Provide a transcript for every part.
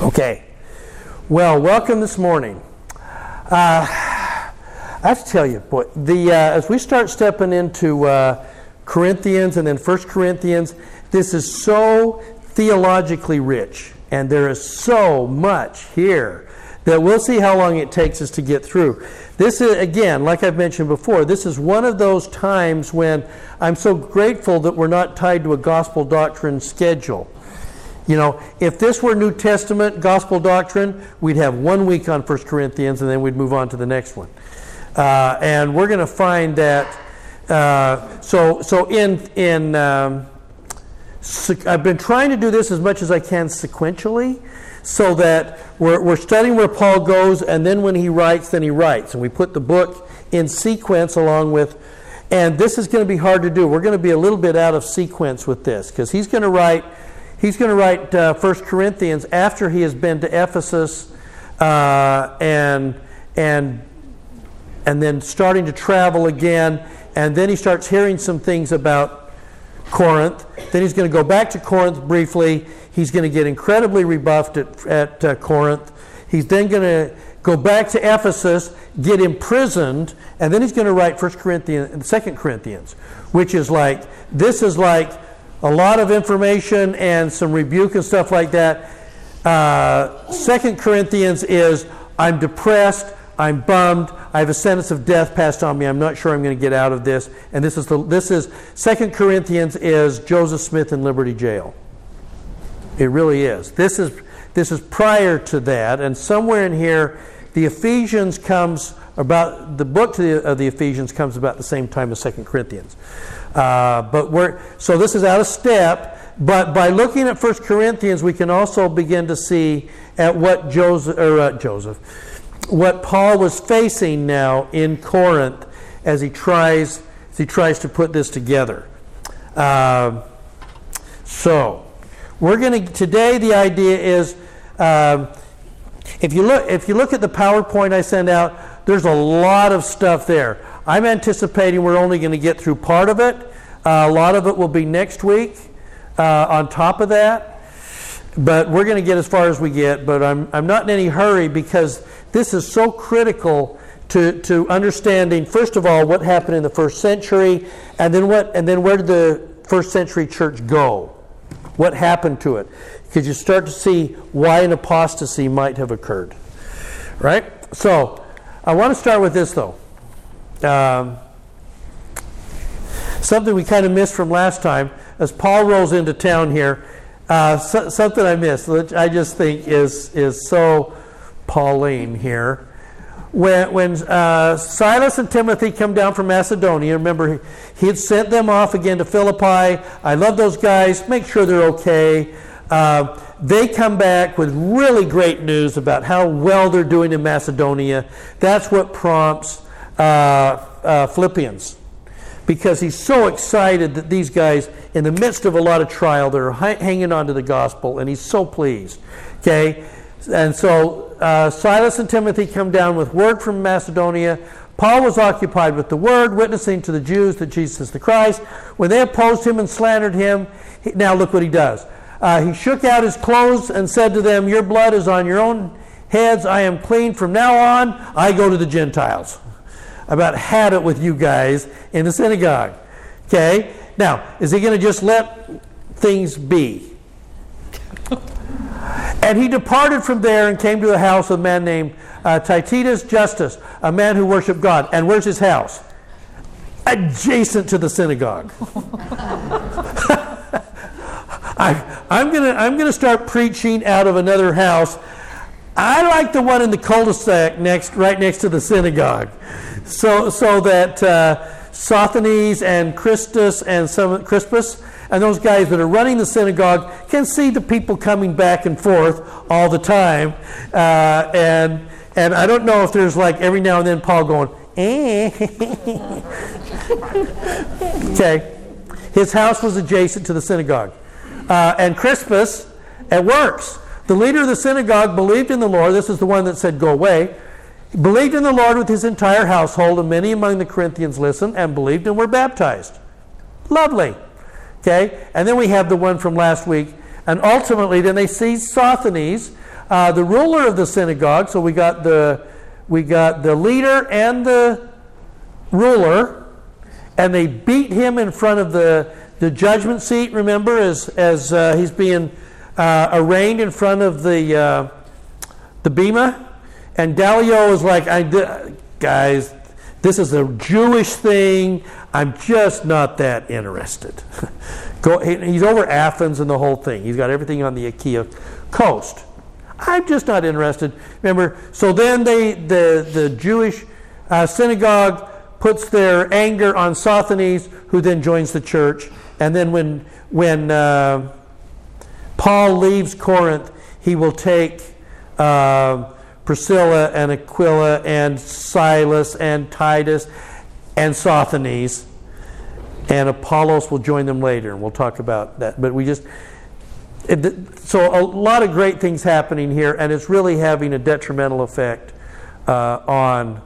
Okay. Well, welcome this morning. Uh, I have to tell you, boy, the uh, as we start stepping into uh, Corinthians and then First Corinthians, this is so theologically rich, and there is so much here that we'll see how long it takes us to get through. This is, again, like I've mentioned before, this is one of those times when I'm so grateful that we're not tied to a gospel doctrine schedule. You know, if this were New Testament gospel doctrine, we'd have one week on 1 Corinthians and then we'd move on to the next one. Uh, and we're going to find that. Uh, so, so in in um, I've been trying to do this as much as I can sequentially, so that we're, we're studying where Paul goes, and then when he writes, then he writes, and we put the book in sequence along with. And this is going to be hard to do. We're going to be a little bit out of sequence with this because he's going to write He's going to write uh, 1 Corinthians after he has been to Ephesus uh, and, and, and then starting to travel again. And then he starts hearing some things about Corinth. Then he's going to go back to Corinth briefly. He's going to get incredibly rebuffed at, at uh, Corinth. He's then going to go back to Ephesus, get imprisoned, and then he's going to write 1 Corinthians, and 2 Corinthians, which is like, this is like a lot of information and some rebuke and stuff like that. Uh, Second Corinthians is I'm depressed, I'm bummed, I have a sentence of death passed on me. I'm not sure I'm going to get out of this. And this is the this is Second Corinthians is Joseph Smith in Liberty Jail. It really is. This is this is prior to that, and somewhere in here, the Ephesians comes about the book the, of the Ephesians comes about the same time as Second Corinthians. Uh, but we're so this is out of step. But by looking at 1 Corinthians, we can also begin to see at what Joseph, or, uh, Joseph, what Paul was facing now in Corinth as he tries as he tries to put this together. Uh, so we're going to today. The idea is. Um, if you look, if you look at the PowerPoint I send out, there's a lot of stuff there. I'm anticipating we're only going to get through part of it. Uh, a lot of it will be next week uh, on top of that. But we're going to get as far as we get. But I'm, I'm not in any hurry because this is so critical to, to understanding, first of all, what happened in the first century, and then, what, and then where did the first century church go? What happened to it? Because you start to see why an apostasy might have occurred. Right? So, I want to start with this, though. Um, something we kind of missed from last time, as Paul rolls into town here, uh, so, something I missed, which I just think is, is so Pauline here. When, when uh, Silas and Timothy come down from Macedonia, remember he, he had sent them off again to Philippi. I love those guys. Make sure they're okay. Uh, they come back with really great news about how well they're doing in Macedonia. That's what prompts uh, uh, Philippians because he's so excited that these guys, in the midst of a lot of trial, they're hanging on to the gospel, and he's so pleased. Okay? And so uh, Silas and Timothy come down with word from Macedonia. Paul was occupied with the word, witnessing to the Jews that Jesus is the Christ. When they opposed him and slandered him, he, now look what he does. Uh, he shook out his clothes and said to them, Your blood is on your own heads. I am clean. From now on, I go to the Gentiles about had it with you guys in the synagogue. Okay? Now, is he going to just let things be? and he departed from there and came to the house of a man named uh, Titus Justus, a man who worshiped God. And where's his house? Adjacent to the synagogue. I, am gonna I'm gonna start preaching out of another house. I like the one in the cul-de-sac next, right next to the synagogue so, so that uh, Sosthenes and Christus and some Crispus and those guys that are running the synagogue can see the people coming back and forth all the time. Uh, and, and I don't know if there's like every now and then Paul going, eh. okay. His house was adjacent to the synagogue. Uh, and Crispus, it works. The leader of the synagogue believed in the Lord. This is the one that said, Go away believed in the Lord with his entire household, and many among the Corinthians listened and believed and were baptized. Lovely. Okay? And then we have the one from last week. And ultimately, then they seized Sosthenes, uh, the ruler of the synagogue. So we got the we got the leader and the ruler, and they beat him in front of the the judgment seat. Remember, as as uh, he's being uh, arraigned in front of the uh, the bema, and Gallio is like, "I guys, this is a Jewish thing. I'm just not that interested." Go, he's over Athens and the whole thing. He's got everything on the Achaia coast. I'm just not interested. Remember, so then they, the, the Jewish uh, synagogue puts their anger on Sosthenes, who then joins the church. And then when, when uh, Paul leaves Corinth, he will take uh, Priscilla and Aquila and Silas and Titus and Sosthenes, and Apollos will join them later, and we'll talk about that. But we just so a lot of great things happening here, and it's really having a detrimental effect uh, on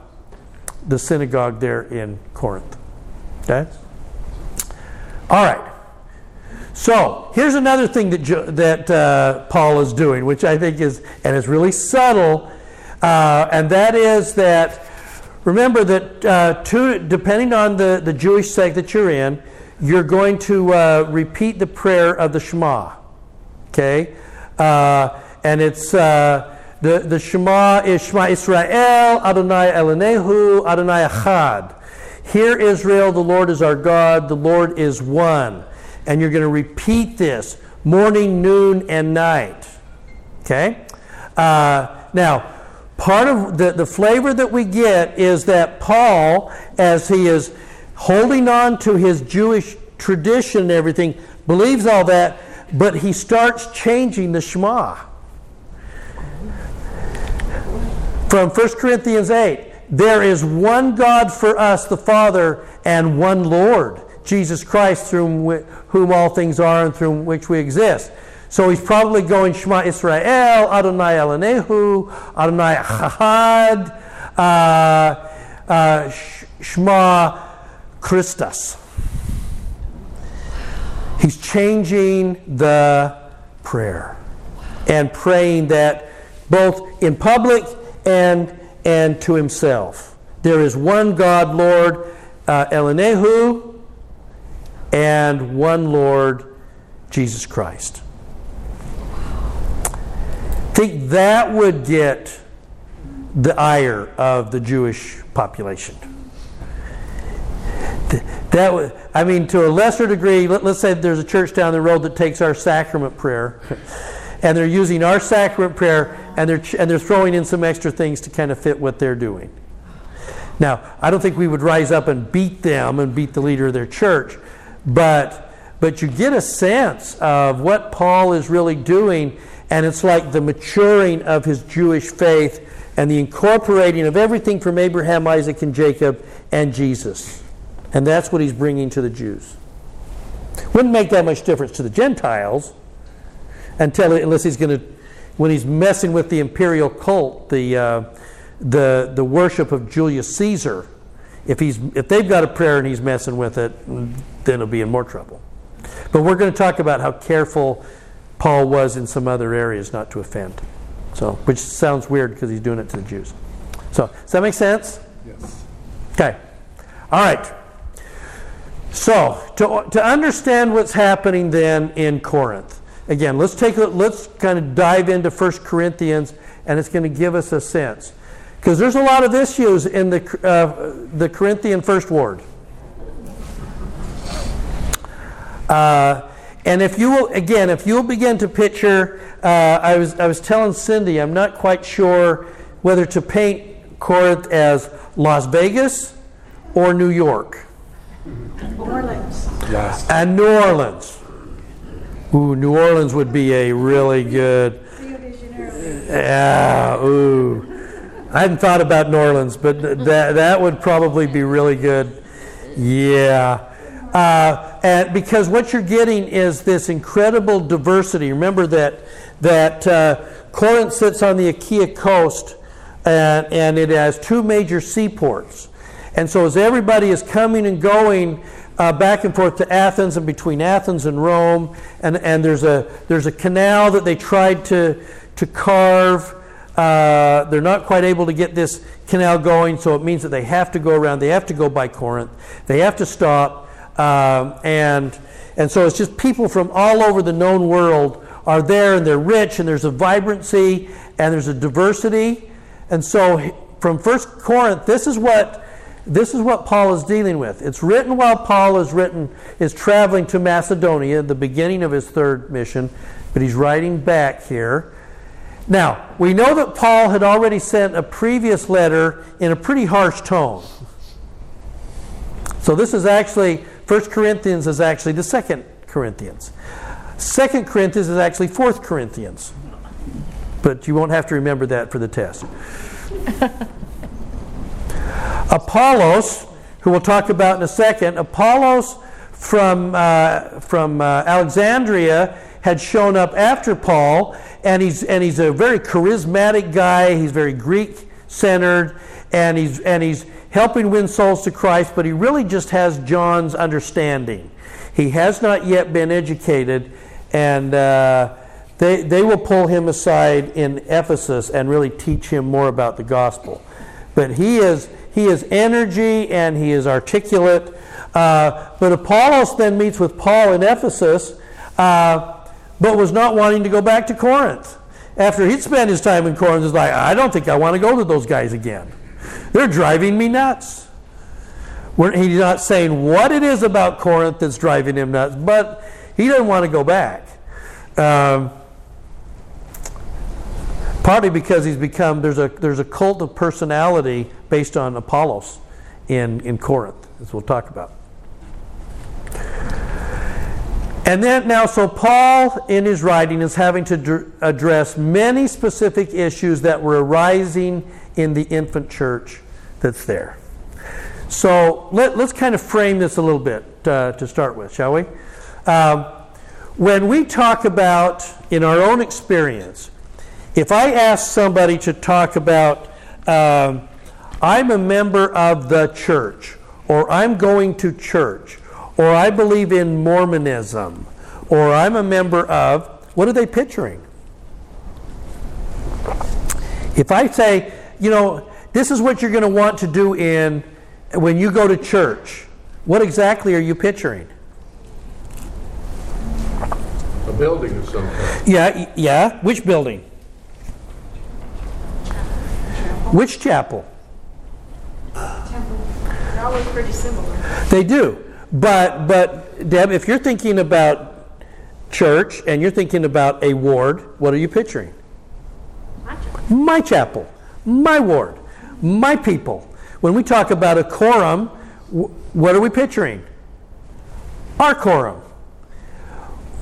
the synagogue there in Corinth. Okay. All right. So here's another thing that that uh, Paul is doing, which I think is and is really subtle, uh, and that is that remember that uh, two, depending on the, the Jewish sect that you're in, you're going to uh, repeat the prayer of the Shema. Okay? Uh, and it's uh, the, the Shema is Shema Israel, Adonai Eloheinu, Adonai Echad. Hear Israel, the Lord is our God, the Lord is one. And you're going to repeat this morning, noon, and night. Okay? Uh, now, part of the, the flavor that we get is that Paul, as he is holding on to his Jewish tradition and everything, believes all that, but he starts changing the Shema. From 1 Corinthians 8 there is one God for us, the Father, and one Lord, Jesus Christ, through whom all things are and through which we exist. So he's probably going Shema Israel, Adonai Eloheinu, Adonai Chahad, uh, uh, Shema Christus. He's changing the prayer and praying that both in public and, and to himself. There is one God, Lord uh, Eloheinu, and one Lord, Jesus Christ. Think that would get the ire of the Jewish population. That was, I mean, to a lesser degree, let, us say there's a church down the road that takes our sacrament prayer, and they're using our sacrament prayer, and they're, and they're throwing in some extra things to kind of fit what they're doing. Now, I don't think we would rise up and beat them and beat the leader of their church, but, but you get a sense of what Paul is really doing, and it's like the maturing of his Jewish faith and the incorporating of everything from Abraham, Isaac, and Jacob and Jesus. And that's what he's bringing to the Jews. Wouldn't make that much difference to the Gentiles until unless he's going to, when he's messing with the imperial cult, the, uh, the, the worship of Julius Caesar. If, he's, if they've got a prayer and he's messing with it, then he'll be in more trouble. But we're going to talk about how careful Paul was in some other areas not to offend. So, which sounds weird because he's doing it to the Jews. So, does that make sense? Yes. Okay. All right. So, to, to understand what's happening then in Corinth, again, let's take a, let's kind of dive into 1 Corinthians, and it's going to give us a sense. Because there's a lot of issues in the, uh, the Corinthian first ward. Uh, and if you will, again, if you'll begin to picture, uh, I, was, I was telling Cindy, I'm not quite sure whether to paint Corinth as Las Vegas or New York. New Orleans. Yes. And New Orleans. Ooh, New Orleans would be a really good. Rio de Janeiro. Yeah, ooh. I hadn't thought about New Orleans, but th- that, that would probably be really good. Yeah. Uh, and because what you're getting is this incredible diversity. Remember that, that uh, Corinth sits on the Achaia coast and, and it has two major seaports. And so as everybody is coming and going uh, back and forth to Athens and between Athens and Rome, and, and there's, a, there's a canal that they tried to, to carve. Uh, they're not quite able to get this canal going, so it means that they have to go around. They have to go by Corinth. They have to stop. Um, and, and so it's just people from all over the known world are there, and they're rich, and there's a vibrancy, and there's a diversity. And so from First Corinth, this is what this is what Paul is dealing with. It's written while Paul is written is traveling to Macedonia, the beginning of his third mission, but he's writing back here. Now, we know that Paul had already sent a previous letter in a pretty harsh tone. So this is actually, 1 Corinthians is actually the second Corinthians. Second Corinthians is actually 4th Corinthians. But you won't have to remember that for the test. Apollos, who we'll talk about in a second, Apollos from, uh, from uh, Alexandria had shown up after Paul, and he's, and he's a very charismatic guy. He's very Greek centered, and he's, and he's helping win souls to Christ, but he really just has John's understanding. He has not yet been educated, and uh, they, they will pull him aside in Ephesus and really teach him more about the gospel. But he is, he is energy and he is articulate. Uh, but Apollos then meets with Paul in Ephesus, uh, but was not wanting to go back to Corinth. After he'd spent his time in Corinth, he's like, I don't think I want to go to those guys again. They're driving me nuts. He's not saying what it is about Corinth that's driving him nuts, but he doesn't want to go back. Um, partly because he's become there's a there's a cult of personality based on Apollos in in Corinth, as we'll talk about. And then now, so Paul in his writing is having to dr- address many specific issues that were arising in the infant church that's there. So let, us kind of frame this a little bit uh, to start with, shall we? Um, when we talk about, in our own experience, if I ask somebody to talk about, um, I'm a member of the church, or I'm going to church, or I believe in Mormonism, or I'm a member of, what are they picturing? If I say, you know, this is what you're going to want to do in when you go to church, what exactly are you picturing? A building of some kind. Yeah, yeah. Which building? Which chapel? Temple. They're always pretty similar. They do. But but Deb, if you're thinking about church and you're thinking about a ward, what are you picturing? My church. My chapel, my ward, my people. When we talk about a quorum, what are we picturing? Our quorum.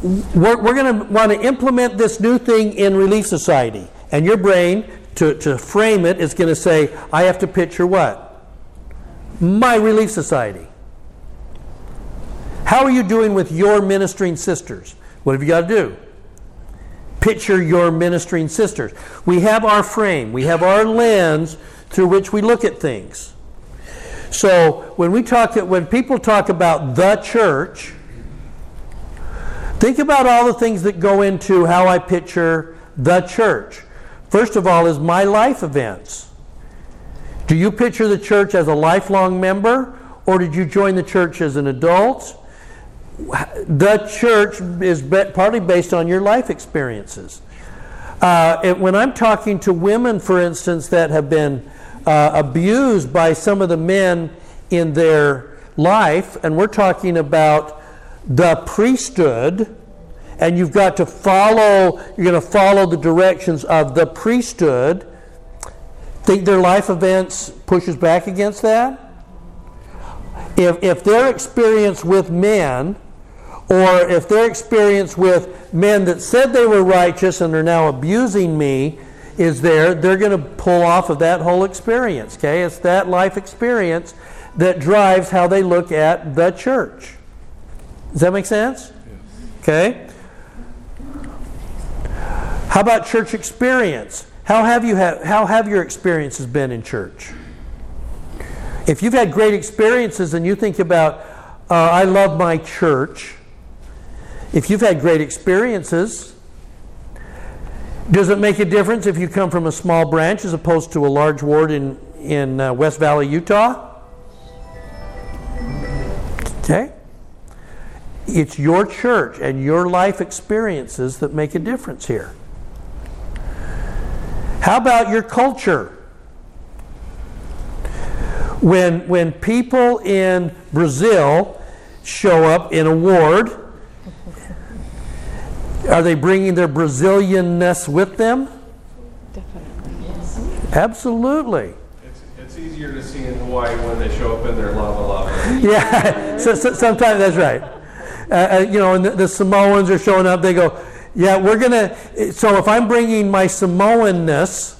We're, we're going to want to implement this new thing in Relief Society. And your brain, to, to frame it, is going to say, I have to picture what? My Relief Society. How are you doing with your ministering sisters? What have you got to do? Picture your ministering sisters. We have our frame, we have our lens through which we look at things. So when we talk, when people talk about the church, think about all the things that go into how I picture the church. First of all, is my life events. Do you picture the church as a lifelong member, or did you join the church as an adult? The church is partly based on your life experiences. Uh, when I'm talking to women, for instance, that have been uh, abused by some of the men in their life, and we're talking about the priesthood, and you've got to follow, you're going to follow the directions of the priesthood. Think their life events pushes back against that? If, if their experience with men, or if their experience with men that said they were righteous and are now abusing me is there, they're going to pull off of that whole experience. Okay? It's that life experience that drives how they look at the church. Does that make sense? Okay? How about church experience? How have, you ha- how have your experiences been in church? If you've had great experiences and you think about, uh, I love my church, if you've had great experiences, Does it make a difference if you come from a small branch as opposed to a large ward in, in uh, West Valley, Utah? Okay? It's your church and your life experiences that make a difference here. How about your culture? When, when people in Brazil show up in a ward, are they bringing their Brazilianness with them? Definitely. Yes. Absolutely. It's, it's easier to see in Hawaii when they show up in their lava lava. Yeah, so, so, sometimes that's right. Uh, uh, you know, and the, the Samoans are showing up. They go, "Yeah, we're gonna." So if I'm bringing my Samoanness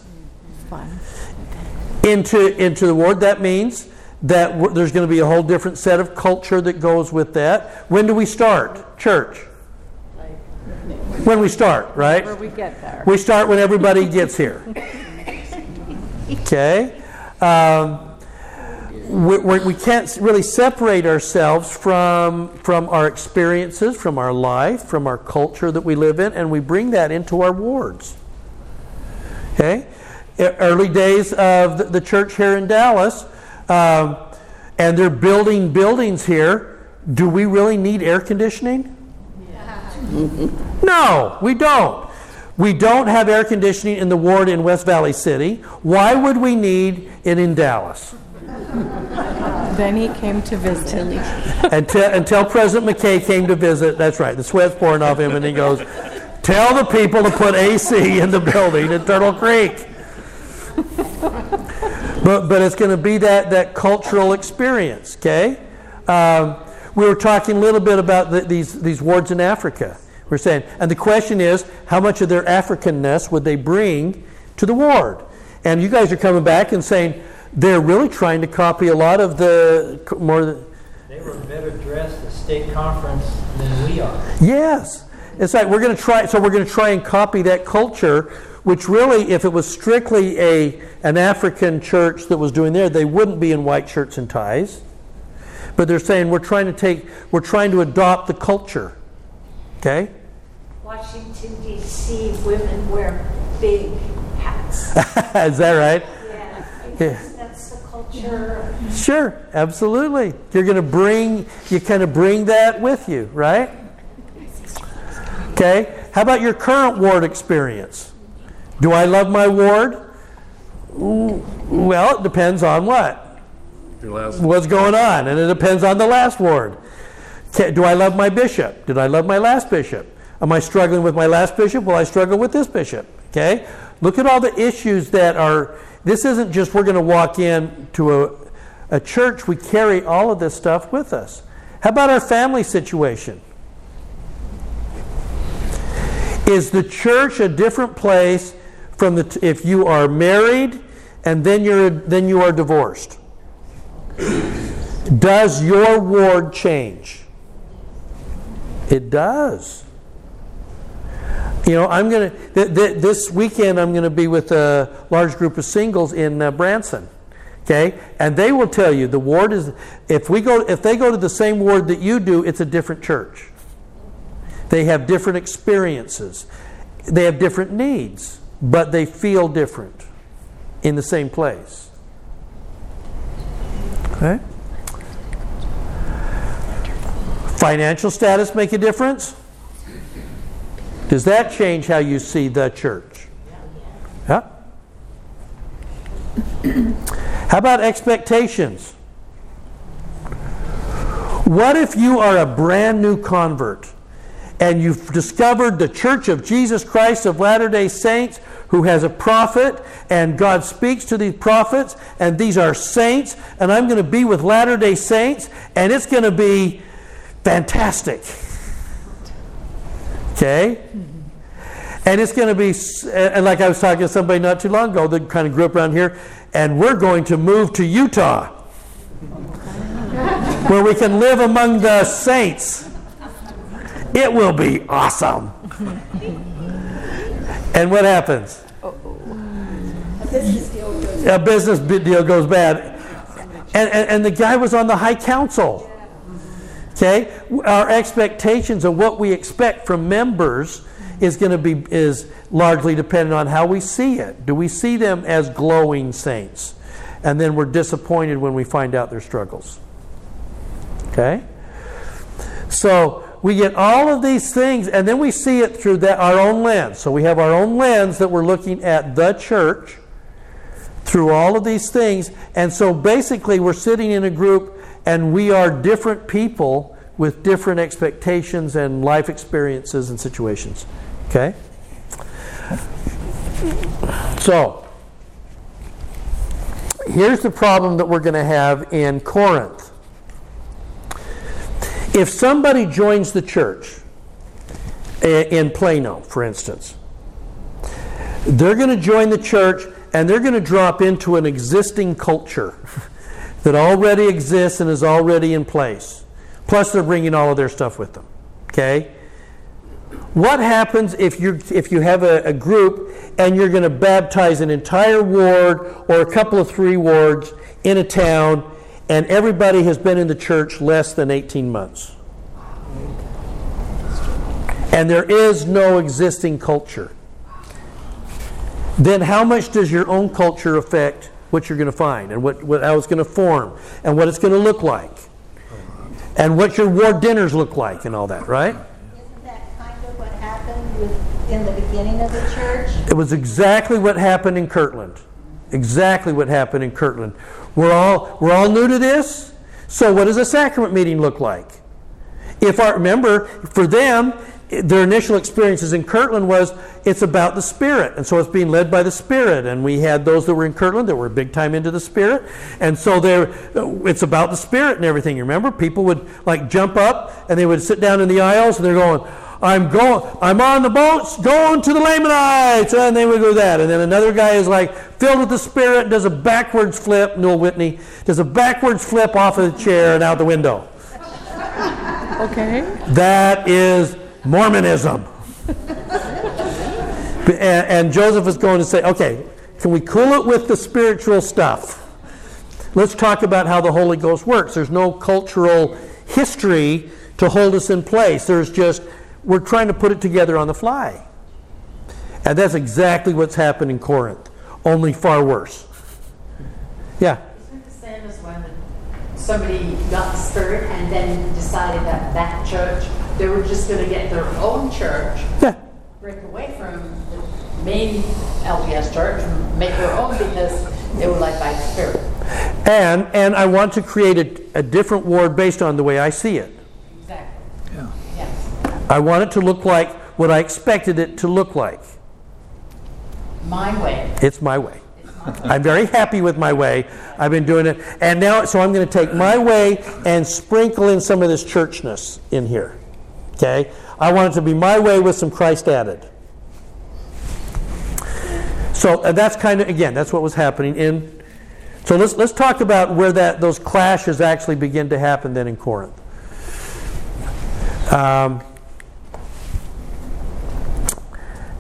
into into the ward, that means that w- there's going to be a whole different set of culture that goes with that. When do we start church? When we start, right? Where we get there. We start when everybody gets here. Okay? Um, we, we, we can't really separate ourselves from, from our experiences, from our life, from our culture that we live in, and we bring that into our wards. Okay? Early days of the, the church here in Dallas, um, and they're building buildings here. Do we really need air conditioning? No, we don't. We don't have air conditioning in the ward in West Valley City. Why would we need it in Dallas? Then he came to visit. Until, until President McKay came to visit, that's right, the sweat's pouring off him, and he goes, Tell the people to put AC in the building at Turtle Creek. But, but it's going to be that, that cultural experience, okay? Um, we were talking a little bit about the, these, these wards in Africa. We're saying, and the question is, how much of their Africanness would they bring to the ward? And you guys are coming back and saying they're really trying to copy a lot of the more. the- They were better dressed at state conference than we are. Yes, it's like we're going to try. So we're going to try and copy that culture, which really, if it was strictly a an African church that was doing there, they wouldn't be in white shirts and ties. But they're saying we're trying to take, we're trying to adopt the culture. Okay. Washington D.C. women wear big hats. Is that right? Yeah, Yeah. that's the culture. Sure, absolutely. You're going to bring, you kind of bring that with you, right? Okay. How about your current ward experience? Do I love my ward? Well, it depends on what? What's going on? And it depends on the last ward. Do I love my bishop? Did I love my last bishop? Am I struggling with my last bishop? Will I struggle with this bishop? Okay? Look at all the issues that are. This isn't just we're going to walk in to a, a church. We carry all of this stuff with us. How about our family situation? Is the church a different place from the t- if you are married and then you're then you are divorced? Does your ward change? It does. You know, I'm going to, th- th- this weekend, I'm going to be with a large group of singles in uh, Branson. Okay? And they will tell you the ward is, if, we go, if they go to the same ward that you do, it's a different church. They have different experiences, they have different needs, but they feel different in the same place. Okay? Financial status make a difference? Does that change how you see the church? Yeah. How about expectations? What if you are a brand new convert and you've discovered the Church of Jesus Christ of Latter day Saints who has a prophet and God speaks to these prophets and these are saints and I'm going to be with Latter day Saints and it's going to be fantastic. Okay? And it's going to be, and like I was talking to somebody not too long ago that kind of grew up around here, and we're going to move to Utah where we can live among the saints. It will be awesome. And what happens? A business deal goes bad. And, and, and the guy was on the high council. Okay? Our expectations of what we expect from members is going to be is largely dependent on how we see it. Do we see them as glowing saints? And then we're disappointed when we find out their struggles. Okay? So we get all of these things, and then we see it through that, our own lens. So we have our own lens that we're looking at the church through all of these things. And so basically, we're sitting in a group, and we are different people with different expectations and life experiences and situations. Okay? So, here's the problem that we're going to have in Corinth. If somebody joins the church in Plano, for instance, they're going to join the church and they're going to drop into an existing culture that already exists and is already in place. Plus, they're bringing all of their stuff with them. Okay? What happens if you if you have a, a group and you're going to baptize an entire ward or a couple of three wards in a town, and everybody has been in the church less than 18 months, and there is no existing culture? Then how much does your own culture affect what you're going to find and what, what how it's going to form and what it's going to look like? and what your ward dinners look like and all that, right? Isn't that kind of what happened with, in the beginning of the church? It was exactly what happened in Kirtland. Exactly what happened in Kirtland. We're all we're all new to this. So what does a sacrament meeting look like? If I remember, for them, their initial experiences in Kirtland was it's about the Spirit. And so it's being led by the Spirit. And we had those that were in Kirtland that were big time into the Spirit. And so there, it's about the Spirit and everything. You remember? People would like jump up and they would sit down in the aisles and they're going, I'm going, I'm on the boats going to the Lamanites. And they would go that. And then another guy is like filled with the Spirit, does a backwards flip, Newel Whitney, does a backwards flip off of the chair and out the window. Okay. That is Mormonism. and, and Joseph is going to say, okay, can we cool it with the spiritual stuff? Let's talk about how the Holy Ghost works. There's no cultural history to hold us in place. There's just, we're trying to put it together on the fly. And that's exactly what's happened in Corinth, only far worse. Yeah. Isn't it the same as when somebody got the spirit and then decided that that church, they were just going to get their own church, Yeah. break away from the main LDS church, and make their own because they were led by the spirit. And, and I want to create a, a different ward based on the way I see it. Exactly. Yeah. Yes. I want it to look like what I expected it to look like. My way. It's my way. I'm very happy with my way. I've been doing it. And now, so I'm going to take my way and sprinkle in some of this churchness in here. Okay? I want it to be my way with some Christ added. So uh, that's kind of, again, that's what was happening in. So let's, let's talk about where that, those clashes actually begin to happen then in Corinth. Um,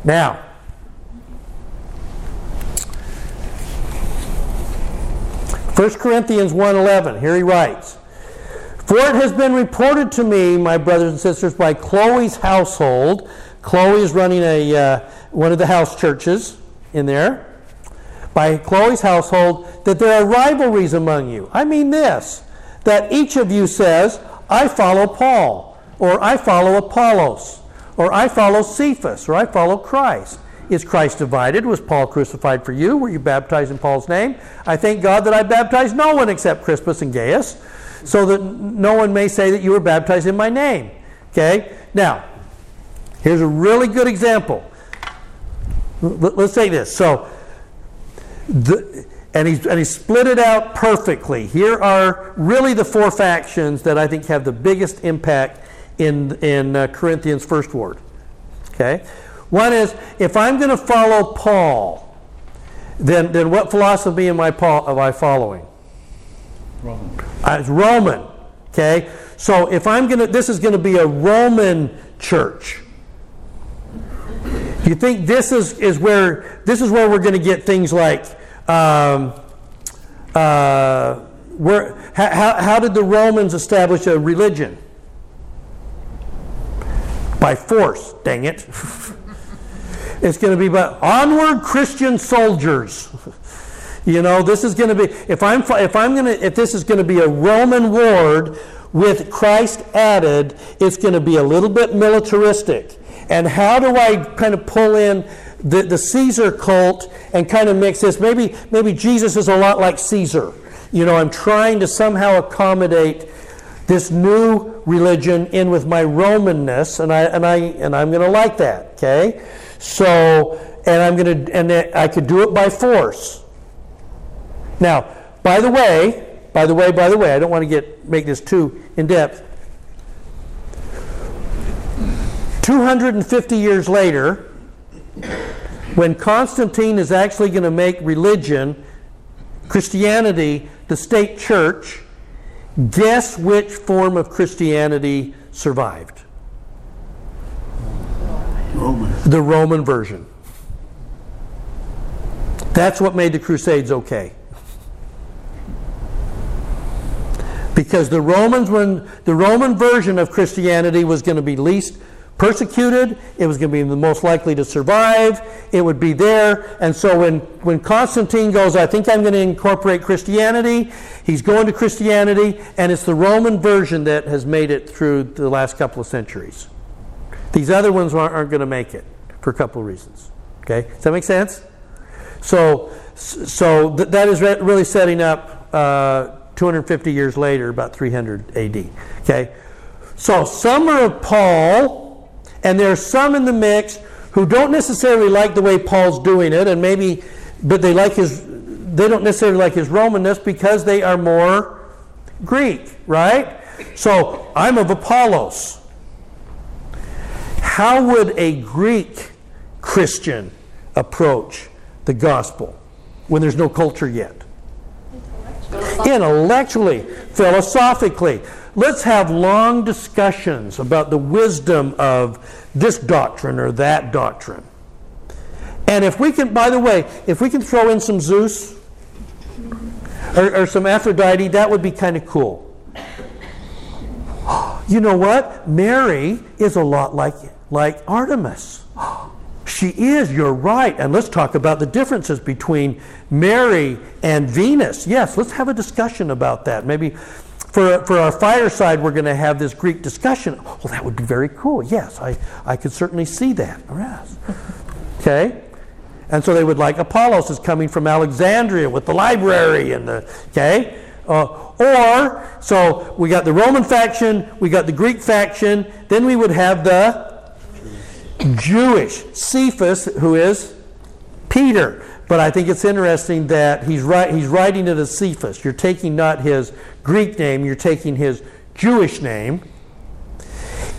now, 1 Corinthians 1:11. Here he writes, "For it has been reported to me, my brothers and sisters, by Chloe's household. Chloe is running a uh, one of the house churches in there. By Chloe's household, that there are rivalries among you. I mean this: that each of you says, "I follow Paul," or "I follow Apollos," or "I follow Cephas," or "I follow Christ." Is Christ divided? Was Paul crucified for you? Were you baptized in Paul's name? I thank God that I baptized no one except Crispus and Gaius, so that no one may say that you were baptized in my name. Okay? Now, here's a really good example. Let's say this. So, the, and he's, and he split it out perfectly. Here are really the four factions that I think have the biggest impact in, in uh, Corinthians' first word. Okay? One is if I'm going to follow Paul, then, then what philosophy am I, Paul, am I following? Roman. Uh, it's Roman. Okay? So if I'm going to, this is going to be a Roman church. You think this is, is where this is where we're going to get things like um, uh, where how, how did the Romans establish a religion? By force, dang it. It's going to be about onward Christian soldiers. You know, this is going to be if I'm if I'm going to if this is going to be a Roman ward with Christ added, it's going to be a little bit militaristic. And how do I kind of pull in the, the Caesar cult and kind of mix this? Maybe maybe Jesus is a lot like Caesar. You know, I'm trying to somehow accommodate this new religion in with my Romanness, and I and I and I'm going to like that. Okay, so and I'm going to and I could do it by force. Now, by the way, by the way, by the way, I don't want to get make this too in depth. 250 years later, when Constantine is actually going to make religion, Christianity, the state church, guess which form of Christianity survived? Roman. The Roman version. That's what made the Crusades okay. Because the Romans, when the Roman version of Christianity was going to be least persecuted, it was going to be the most likely to survive, it would be there. And so when, when Constantine goes, I think I'm going to incorporate Christianity, he's going to Christianity, and it's the Roman version that has made it through the last couple of centuries. These other ones aren't, aren't going to make it for a couple of reasons. Okay? Does that make sense? So, so th- that is re- really setting up. Uh, 250 years later, about 300 AD. Okay? So summer of Paul, and there are some in the mix who don't necessarily like the way Paul's doing it, and maybe, but they like his, they don't necessarily like his Romanness because they are more Greek, right? So I'm of Apollos. How would a Greek Christian approach the gospel when there's no culture yet? intellectually, philosophically. Let's have long discussions about the wisdom of this doctrine or that doctrine. And if we can, by the way, if we can throw in some Zeus or, or some Aphrodite, that would be kind of cool. You know what? Mary is a lot like, like Artemis. She is, you're right. And let's talk about the differences between Mary and Venus. Yes, let's have a discussion about that. Maybe for, for our fireside, we're going to have this Greek discussion. Well, that would be very cool. Yes, I, I could certainly see that. Yes. Okay? And so they would like Apollos is coming from Alexandria with the library and the, okay? Uh, or, so we got the Roman faction, we got the Greek faction, then we would have the Jewish. Cephas, who is Peter. But I think it's interesting that he's, write, he's writing it as Cephas. You're taking not his Greek name, you're taking his Jewish name.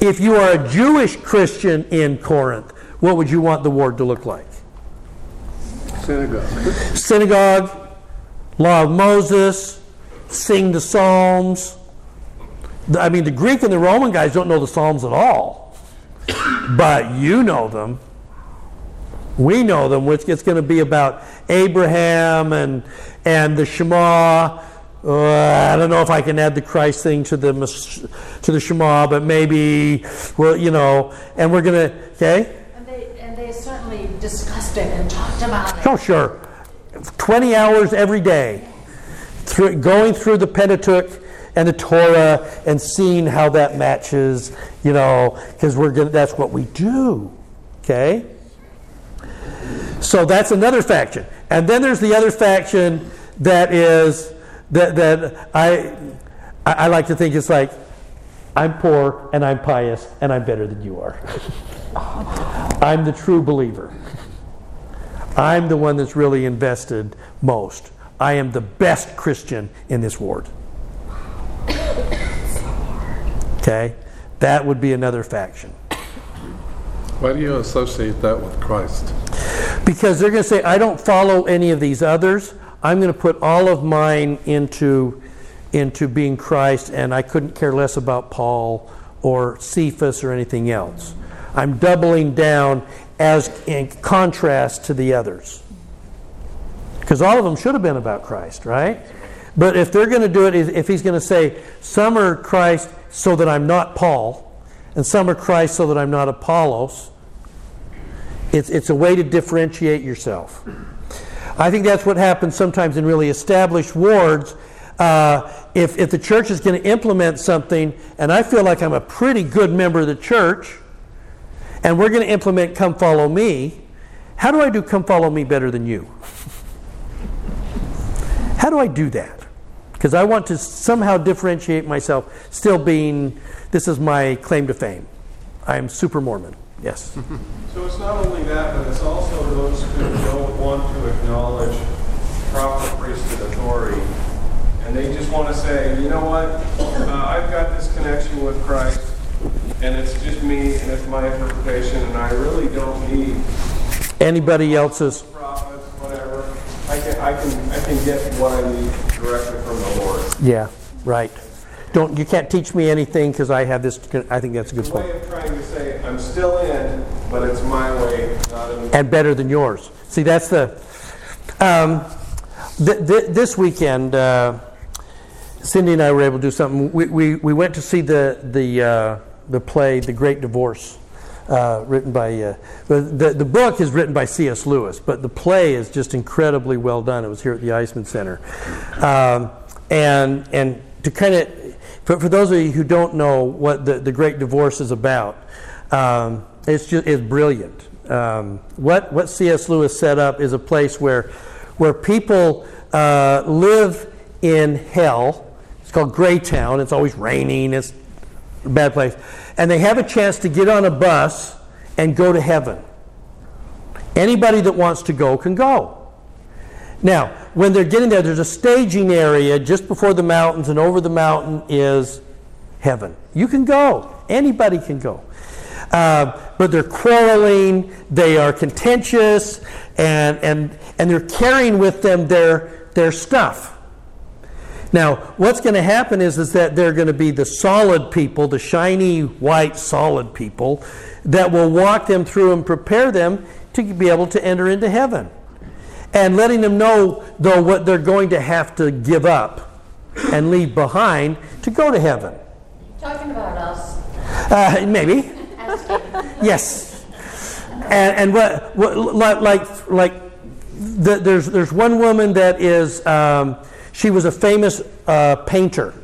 If you are a Jewish Christian in Corinth, what would you want the ward to look like? Synagogue. Synagogue, Law of Moses, sing the Psalms. I mean, the Greek and the Roman guys don't know the Psalms at all but you know them. We know them, which it's going to be about Abraham and and the Shema. Uh, I don't know if I can add the Christ thing to the to the Shema, but maybe well, you know, and we're going to okay. And they and they certainly discussed it and talked about it. Oh, sure. Twenty hours every day, through, going through the Pentateuch and the Torah and seeing how that matches, you know, because we're gonna, that's what we do. Okay? So that's another faction. And then there's the other faction that is that that I I like to think it's like I'm poor and I'm pious and I'm better than you are. I'm the true believer. I'm the one that's really invested most. I am the best Christian in this ward. Okay? That would be another faction. Why do you associate that with Christ? Because they're going to say, I don't follow any of these others. I'm going to put all of mine into, into being Christ, and I couldn't care less about Paul or Cephas or anything else. I'm doubling down as in contrast to the others. Because all of them should have been about Christ, right? But if they're going to do it, if he's going to say, some are Christ so that I'm not Paul, and some are Christ so that I'm not Apollos, It's, it's a way to differentiate yourself. I think that's what happens sometimes in really established wards. Uh, if, if the church is going to implement something, and I feel like I'm a pretty good member of the church, and we're going to implement Come Follow Me, how do I do Come Follow Me better than you? How do I do that? Because I want to somehow differentiate myself, still being, this is my claim to fame. I'm super Mormon. Yes. So it's not only that, but it's also those who don't want to acknowledge proper priesthood authority. And they just want to say, you know what, uh, I've got this connection with Christ, and it's just me, and it's my interpretation, and I really don't need Anybody else's? prophets, whatever. I can, I can, I can get what I need directly from the Lord. Yeah, right. Don't you can't teach me anything because I have this. I think that's a good It's a way point. of trying to say, I'm still in, but it's my way, not in And better than yours. See, that's the. Um, th- th- this weekend, uh, Cindy and I were able to do something. We, we, we went to see the the uh, the play, The Great Divorce, uh, written by. Uh, the, the the book is written by C.S. Lewis, but the play is just incredibly well done. It was here at the Eisemann Center, um, and and to kind of for, for those of you who don't know what the, the Great Divorce is about, um, it's just it's brilliant. Um, what what C.S. Lewis set up is a place where where people uh, live in hell. It's called Greytown. It's always raining. It's a bad place, and they have a chance to get on a bus and go to heaven. Anybody that wants to go can go. Now, when they're getting there, there's a staging area just before the mountains, and over the mountain is heaven. You can go. Anybody can go. Uh, but they're quarreling, they are contentious, and, and, and they're carrying with them their, their stuff. Now, what's going to happen is, is that they're going to be the solid people, the shiny, white, solid people, that will walk them through and prepare them to be able to enter into heaven and letting them know, though, what they're going to have to give up and leave behind to go to heaven. Talking about us. Uh, maybe. yes. And, and what, what like, like, like the, there's, there's one woman that is, um, she was a famous uh, painter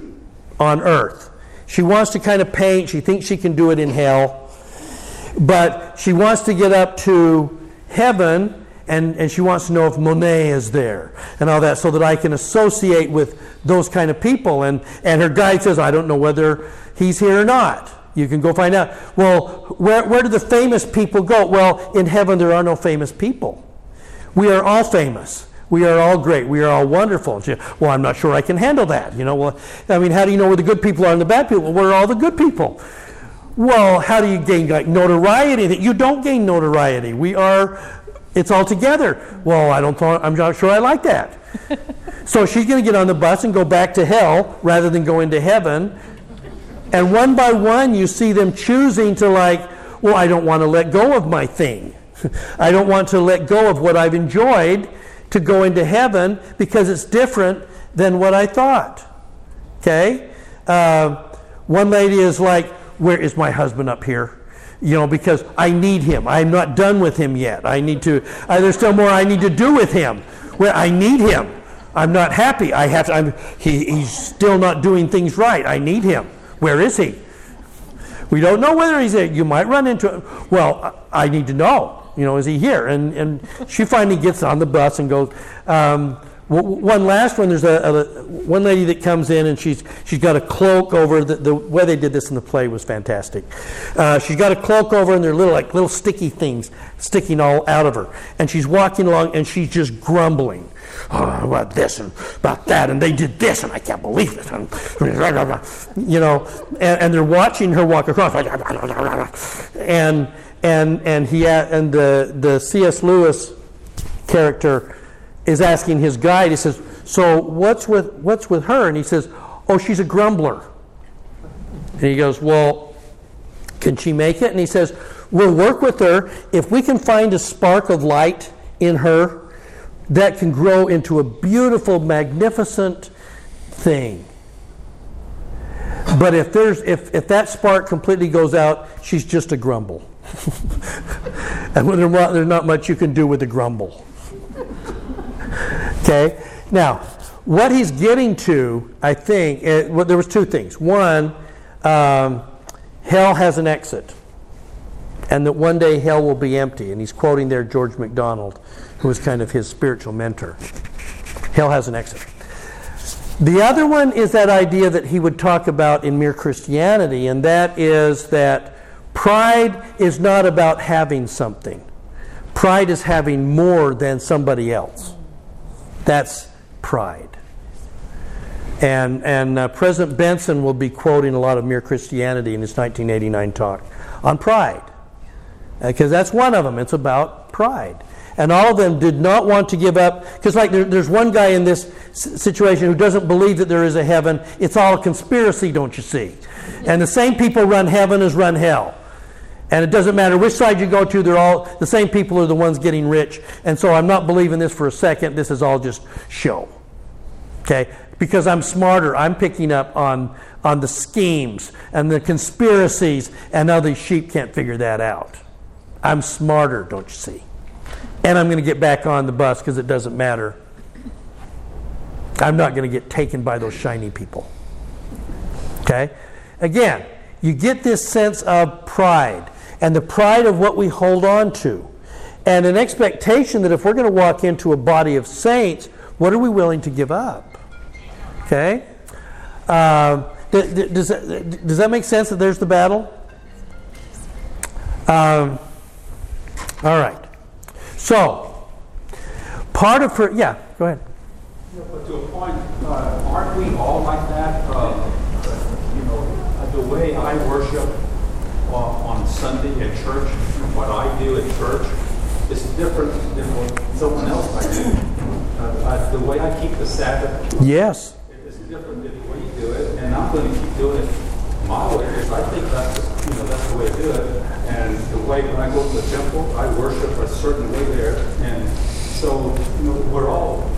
on earth. She wants to kind of paint, she thinks she can do it in hell, but she wants to get up to heaven and, and she wants to know if Monet is there and all that so that I can associate with those kind of people. And, and her guide says, I don't know whether he's here or not. You can go find out. Well, where, where do the famous people go? Well, in heaven there are no famous people. We are all famous. We are all great. We are all wonderful. Well, I'm not sure I can handle that. You know, well, I mean, how do you know where the good people are and the bad people? Well, where are all the good people? Well, how do you gain like notoriety? You don't gain notoriety. We are it's all together. Well, I don't. I'm not sure I like that. so she's going to get on the bus and go back to hell rather than go into heaven. And one by one, you see them choosing to like, well, I don't want to let go of my thing. I don't want to let go of what I've enjoyed to go into heaven because it's different than what I thought. Okay. Uh, one lady is like, where is my husband up here? You know, because I need him. I'm not done with him yet. I need to, uh, there's still more I need to do with him. Where I need him. I'm not happy. I have to, I'm, he, he's still not doing things right. I need him. Where is he? We don't know whether he's there. You might run into him. Well, I need to know. You know, is he here? And, and she finally gets on the bus and goes, um, one last one. There's a, a, one lady that comes in and she's she's got a cloak over. The, the way they did this in the play was fantastic. Uh, she's got a cloak over and they're little like little sticky things sticking all out of her. And she's walking along and she's just grumbling. Oh, about this and about that, and they did this, and I can't believe it. And, you know, and, and they're watching her walk across, and and and he and the the C.S. Lewis character is asking his guide, he says, So what's with, what's with her? And he says, Oh, she's a grumbler. And he goes, Well, can she make it? And he says, We'll work with her. If we can find a spark of light in her that can grow into a beautiful, magnificent thing. But if, there's, if, if that spark completely goes out, she's just a grumble. And there's not much you can do with a grumble. Okay? Now, what he's getting to, I think, eh, well, there was two things. One, um, hell has an exit, and that one day hell will be empty. And he's quoting there George MacDonald, who was kind of his spiritual mentor. Hell has an exit. The other one is that idea that he would talk about in Mere Christianity, and that is that pride is not about having something. Pride is having more than somebody else. That's pride. And, and uh, President Benson will be quoting a lot of Mere Christianity in his 1989 talk on pride. Because uh, that's one of them. It's about pride. And all of them did not want to give up. Because, like, there, there's one guy in this situation who doesn't believe that there is a heaven. It's all a conspiracy, don't you see? And the same people run heaven as run hell. And it doesn't matter which side you go to, they're all the same people are the ones getting rich. And so I'm not believing this for a second. This is all just show. Okay? Because I'm smarter. I'm picking up on, on the schemes and the conspiracies, and other sheep can't figure that out. I'm smarter, don't you see? And I'm going to get back on the bus because it doesn't matter. I'm not going to get taken by those shiny people. Okay? Again, you get this sense of pride and the pride of what we hold on to, and an expectation that if we're going to walk into a body of saints, what are we willing to give up? Okay? Um, does, that, does that make sense that there's the battle? Um, all right. So, part of her, yeah, go ahead. but to a point, uh, aren't we all like that? Uh, you know, the way I worship Sunday at church, what I do at church, is different than what someone else might do. Uh, the way I keep the Sabbath. Yes. It's different than the way you do it, and I'm going to keep doing it my way because I think that's you know that's the way to do it. And the way when I go to the temple, I worship a certain way there, and so you know we're all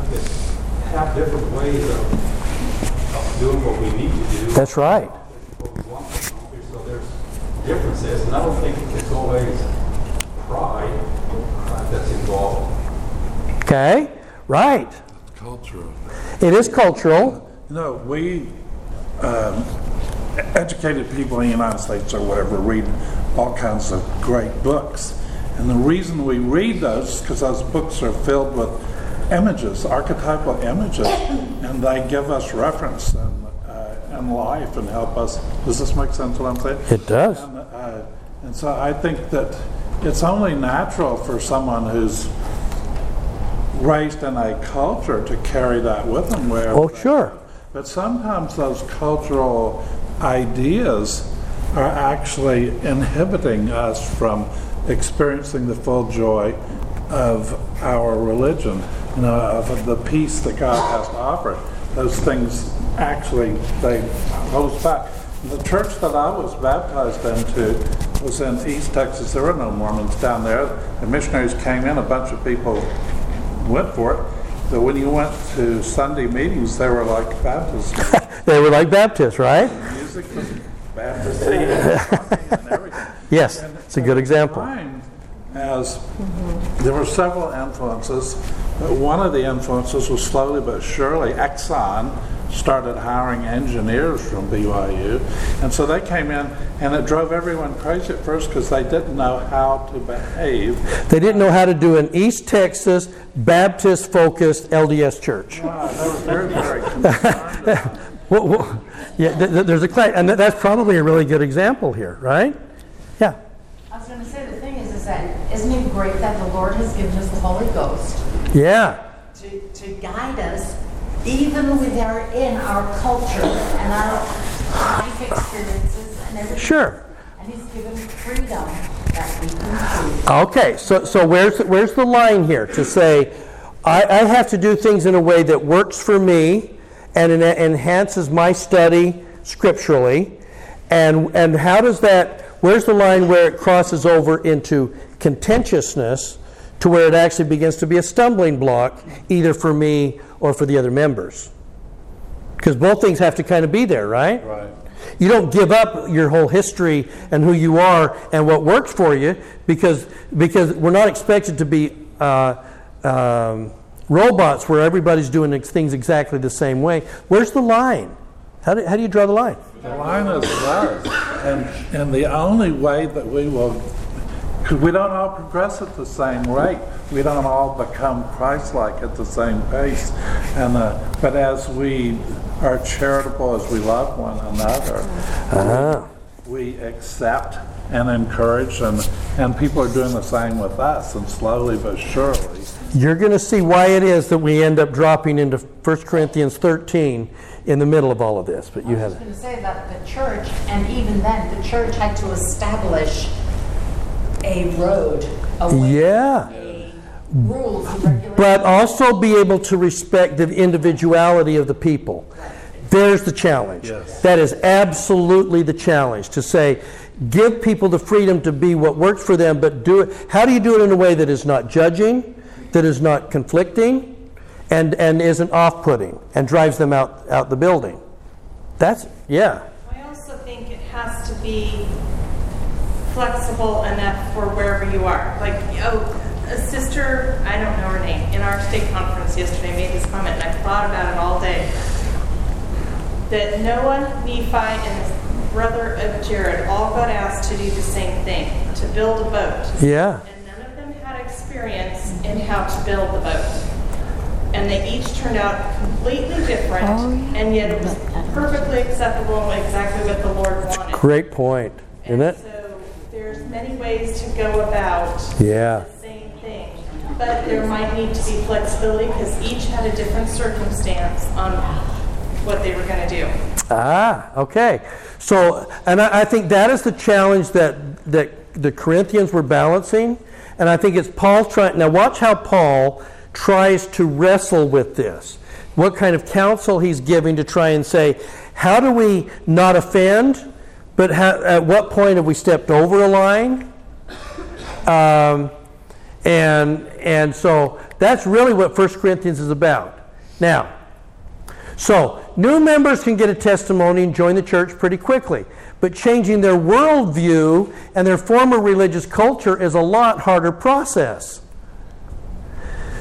I guess have different ways of, of doing what we need to do. That's right. So there's differences, and I don't think it's always pride uh, that's involved. Okay, right. Cultural. It is cultural. You know, we um, educated people in the United States or whatever read all kinds of great books. And the reason we read those is because those books are filled with images, archetypal images, and they give us reference and, uh, and life and help us. Does this make sense what I'm saying? It does. And, uh, and so I think that it's only natural for someone who's raised in a culture to carry that with them. Where oh, sure. But sometimes those cultural ideas are actually inhibiting us from experiencing the full joy of our religion, you know, of the peace that God has to offer. Those things actually they hold us back. The church that I was baptized into was in East Texas. There were no Mormons down there. The missionaries came in, a bunch of people went for it. So when you went to Sunday meetings, they were like Baptists. they were like Baptists, right? The music was Baptist and everything. Yes, and it's a good example. As there were several influences, but one of the influences was slowly but surely Exxon started hiring engineers from BYU. And so they came in, and it drove everyone crazy at first because they didn't know how to behave. They didn't know how to do an East Texas Baptist focused LDS church. Wow, they were very, very concerned. well, well, yeah, th- th- there's a class, and that's probably a really good example here, right? Yeah. I was going to say the thing is, is that isn't it great that the Lord has given us the Holy Ghost? Yeah. To, to guide us even within our, in our culture and our life experiences and everything. Sure. And He's given freedom that we can choose. Okay, so, so where's, where's the line here to say, I, I have to do things in a way that works for me and en- enhances my study scripturally? And, and how does that, where's the line where it crosses over into contentiousness to where it actually begins to be a stumbling block, either for me or for the other members? Because both things have to kind of be there, right? Right. You don't give up your whole history and who you are and what worked for you because, because we're not expected to be uh, um, robots where everybody's doing things exactly the same way. Where's the line? How do, how do you draw the line? The line is love. And, and the only way that we will, because we don't all progress at the same rate, we don't all become Christ like at the same pace. And, uh, but as we are charitable, as we love one another, uh-huh. we accept and encourage, and, and people are doing the same with us, and slowly but surely. You're going to see why it is that we end up dropping into 1 Corinthians 13 in the middle of all of this. But you I have was going to say that the church, and even then, the church had to establish a road, a way, Yeah. a rules. But also be able to respect the individuality of the people. There's the challenge. Yes. That is absolutely the challenge to say, give people the freedom to be what works for them, but do it. How do you do it in a way that is not judging, that is not conflicting, and, and isn't off putting and drives them out, out the building? That's, yeah. I also think it has to be flexible enough for wherever you are. Like, oh, a sister, I don't know her name, in our state conference yesterday made this comment, and I thought about it all day. That Noah, Nephi, and the brother of Jared all got asked to do the same thing to build a boat. Yeah. And none of them had experience in how to build the boat. And they each turned out completely different, oh, and yet it was perfectly acceptable and exactly what the Lord wanted. Great point, isn't And it? so there's many ways to go about Yeah. the same thing. But there might need to be flexibility because each had a different circumstance on what they were going to do. Ah, okay. So, and I, I think that is the challenge that, that the Corinthians were balancing. And I think it's Paul trying. Now, watch how Paul tries to wrestle with this. What kind of counsel he's giving to try and say, how do we not offend, but how, at what point have we stepped over a line? Um, and, and so that's really what 1 Corinthians is about. Now, so, new members can get a testimony and join the church pretty quickly. But changing their worldview and their former religious culture is a lot harder process.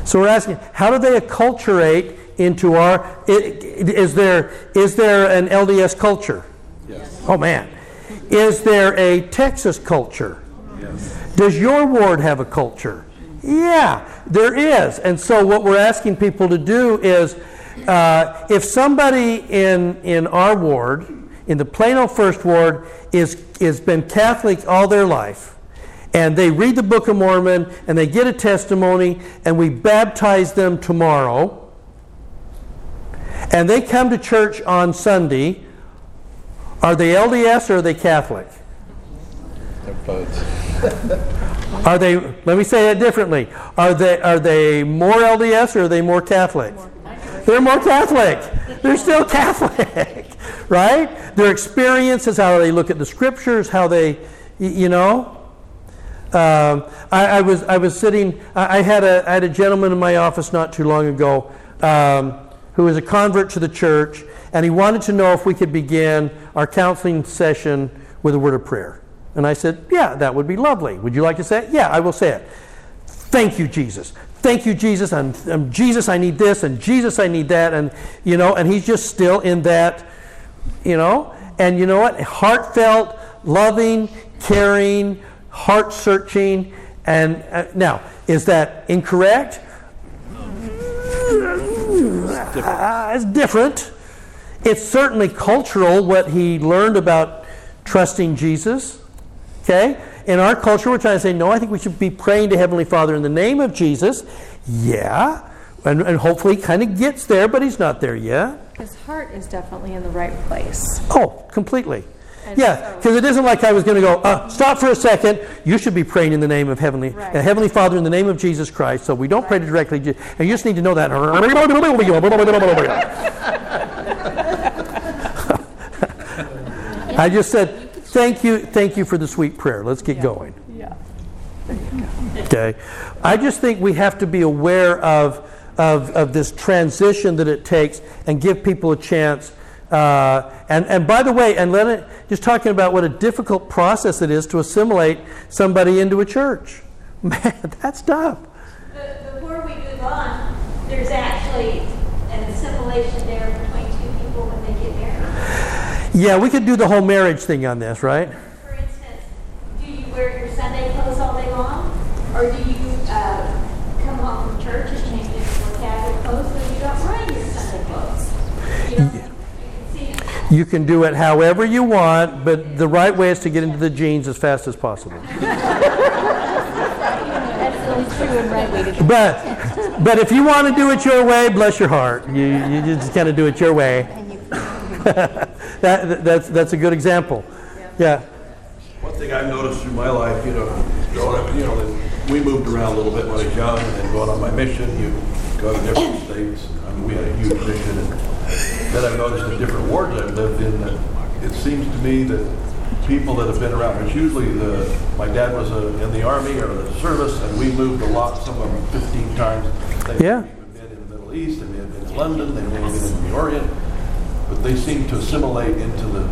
So we're asking, how do they acculturate into our? Is there is there an LDS culture? Yes. Oh man, is there a Texas culture? Yes. Does your ward have a culture? Yeah, there is. And so what we're asking people to do is uh, if somebody in, in our ward, in the Plano First Ward, is, is been Catholic all their life, and they read the Book of Mormon, and they get a testimony, and we baptize them tomorrow, and they come to church on Sunday, are they LDS or are they Catholic? They're both. are they? Let me say it differently. Are they? Are they more LDS or are they more Catholic? They're more Catholic. They're still Catholic, right? Their experiences, how they look at the scriptures, how they, you know. Um, I, I was I was sitting. I, I had a I had a gentleman in my office not too long ago um, who was a convert to the church, and he wanted to know if we could begin our counseling session with a word of prayer. And I said, Yeah, that would be lovely. Would you like to say it? Yeah, I will say it. Thank you, Jesus. Thank you, Jesus. I'm, I'm Jesus, I need this, and Jesus, I need that. And, you know, and he's just still in that, you know. And you know what? Heartfelt, loving, caring, heart searching. And uh, now, is that incorrect? Uh, it's different. It's certainly cultural what he learned about trusting Jesus. Okay? In our culture, we're trying to say, no, I think we should be praying to Heavenly Father in the name of Jesus. Yeah. And, and hopefully he kind of gets there, but he's not there yet. His heart is definitely in the right place. Oh, completely. And Yeah, so- because it isn't like I was going to go, uh, stop for a second. You should be praying in the name of Heavenly, Right. uh, Heavenly Father in the name of Jesus Christ. So we don't pray directly, and you just need to know that. I just said, thank you, thank you for the sweet prayer. Let's get going. Yeah. Okay. I just think we have to be aware of, of, of this transition that it takes and give people a chance. Uh, Uh, and, and by the way, and let it, just talking about what a difficult process it is to assimilate somebody into a church. Man, that's tough. But before we move on, there's actually an assimilation there between two people when they get married. Yeah, we could do the whole marriage thing on this, right? For instance, do you wear your Sunday clothes all day long? Or do you uh, come home from church and change into more casual clothes so you don't run your Sunday clothes? You know, you can. You can do it however you want, but the right way is to get into the jeans as fast as possible. That's really true and right way to do it. But, but if you want to do it your way, bless your heart. You, you just kind of do it your way. that, that's, that's a good example. Yeah. One thing I've noticed through my life, you know, growing up, you know, we moved around a little bit when I was young, and then going on my mission, you go to different states. I mean, we had a huge mission, and then I've noticed in different wards I've lived in that it seems to me that people that have been around, it's usually the, my dad was uh in the army or the service, and we moved a lot, some of them 15 times. They Yeah. may have been in the Middle East, they may have been in London, they may have been in the Orient, but they seem to assimilate into the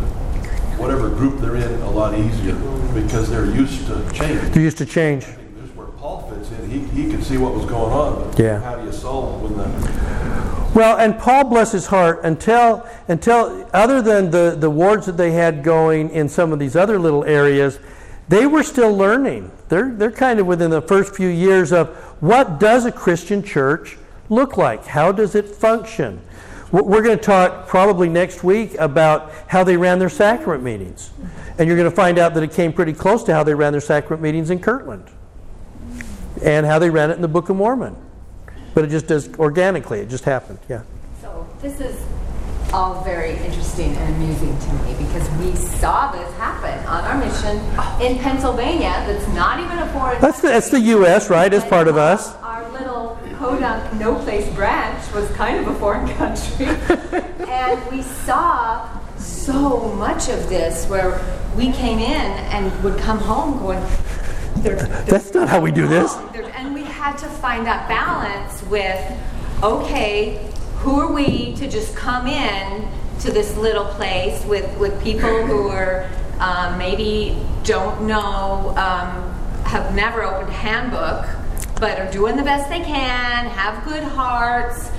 whatever group they're in a lot easier because they're used to change. You used to change. There's where Paul fits in. He, he could see what was going on, but Yeah. how do you solve when the Well, and Paul, bless his heart, until, until other than the, the wards that they had going in some of these other little areas, they were still learning. They're, they're kind of within the first few years of what does a Christian church look like? How does it function? We're going to talk probably next week about how they ran their sacrament meetings. And you're going to find out that it came pretty close to how they ran their sacrament meetings in Kirtland and how they ran it in the Book of Mormon. But it just does organically, it just happened, yeah. So this is all very interesting and amusing to me because we saw this happen on our mission in Pennsylvania. That's not even a foreign. That's the, that's the U.S., right? It's part of us. Podunk no place branch was kind of a foreign country, and we saw so much of this where we came in and would come home going. "They're- they're That's not how we do this. And we had to find that balance with, okay, who are we to just come in to this little place with, with people who are um, maybe don't know, um, have never opened a handbook, but are doing the best they can, have good hearts,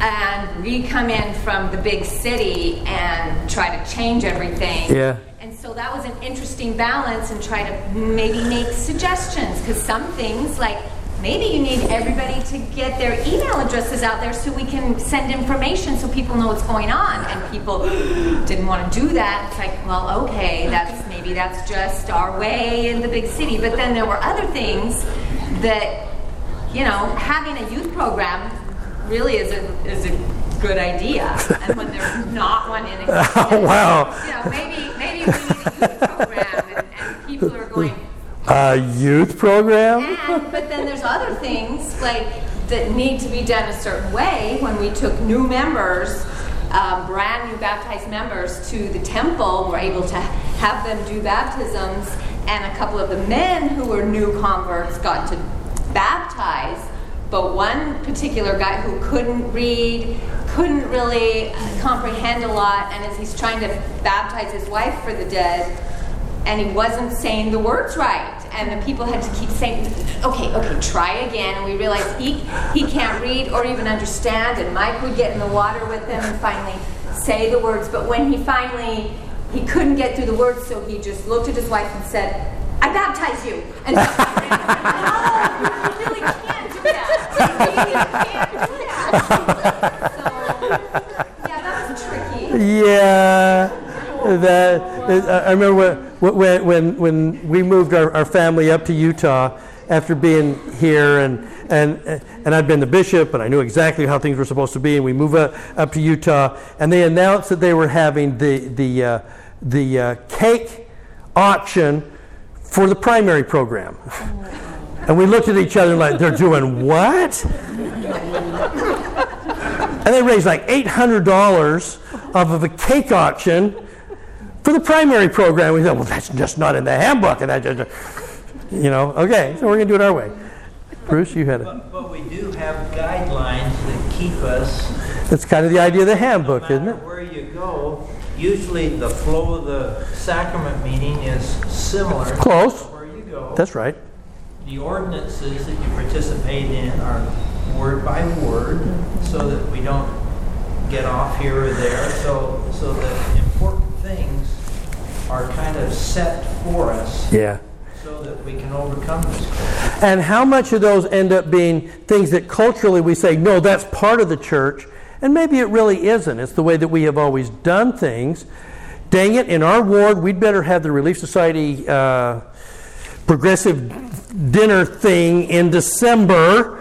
and we come in from the big city and try to change everything. Yeah. And so that was an interesting balance and try to maybe make suggestions because some things like maybe you need everybody to get their email addresses out there so we can send information so people know what's going on and people didn't want to do that it's like well okay that's maybe that's just our way in the big city but then there were other things that you know having a youth program really is a is a good idea and when there's not one in existence Oh, wow. you know maybe maybe we need a youth program and, and people are going A youth program? and, but then there's other things like that need to be done a certain way. When we took new members, um, brand new baptized members to the temple, we're able to have them do baptisms, and a couple of the men who were new converts got to baptize. But one particular guy who couldn't read, couldn't really comprehend a lot, and as he's trying to baptize his wife for the dead, and he wasn't saying the words right. And the people had to keep saying, okay, okay, try again. And we realized he, he can't read or even understand. And Mike would get in the water with him and finally say the words. But when he finally, he couldn't get through the words, so he just looked at his wife and said, I baptize you. And no, you really can't do that. You can't do that. So, yeah, that was tricky. Yeah. That, I remember when, when, when we moved our, our family up to Utah after being here, and, and, and I'd been the bishop, and I knew exactly how things were supposed to be, and we moved up, up to Utah, and they announced that they were having the, the, uh, the uh, cake auction for the primary program. And we looked at each other like, they're doing what? And they raised like $800 off of a cake auction for the primary program. We thought, well, that's just not in the handbook. And that just, you know, okay, so we're going to do it our way. Bruce, you had it. But, but we do have guidelines that keep us That's kind of the idea of the handbook, no isn't it? where you go, usually the flow of the sacrament meeting is similar. Close. Where you go. That's right. The ordinances that you participate in are word by word, so that we don't get off here or there. So, so that important things are kind of set for us, Yeah. so that we can overcome this. And how much of those end up being things that culturally we say, no, that's part of the church, and maybe it really isn't. It's the way that we have always done things. Dang it, in our ward, we'd better have the Relief Society uh, progressive dinner thing in December.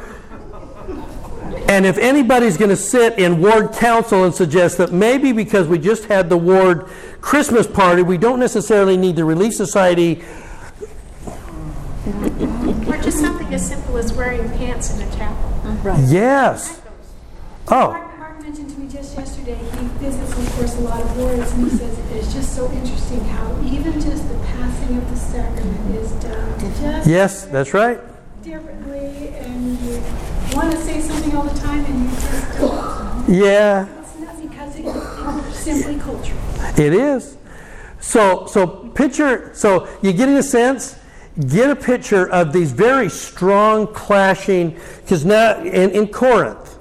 And if anybody's going to sit in ward council and suggest that maybe because we just had the ward Christmas party, we don't necessarily need the Relief Society Or just something as simple as wearing pants in a chapel. Right. Yes. Oh, Mark, Mark mentioned to me just yesterday, he visits, of course, a lot of boards, and he says it's just so interesting how even just the passing of the sacrament is done just yes, that's right. differently, and you want to say something all the time, and you just don't. Yeah, It's not because it- it's simply cultural. it is. So, so picture. So you get in a sense. Get a picture of these very strong clashing. Because now in, in Corinth,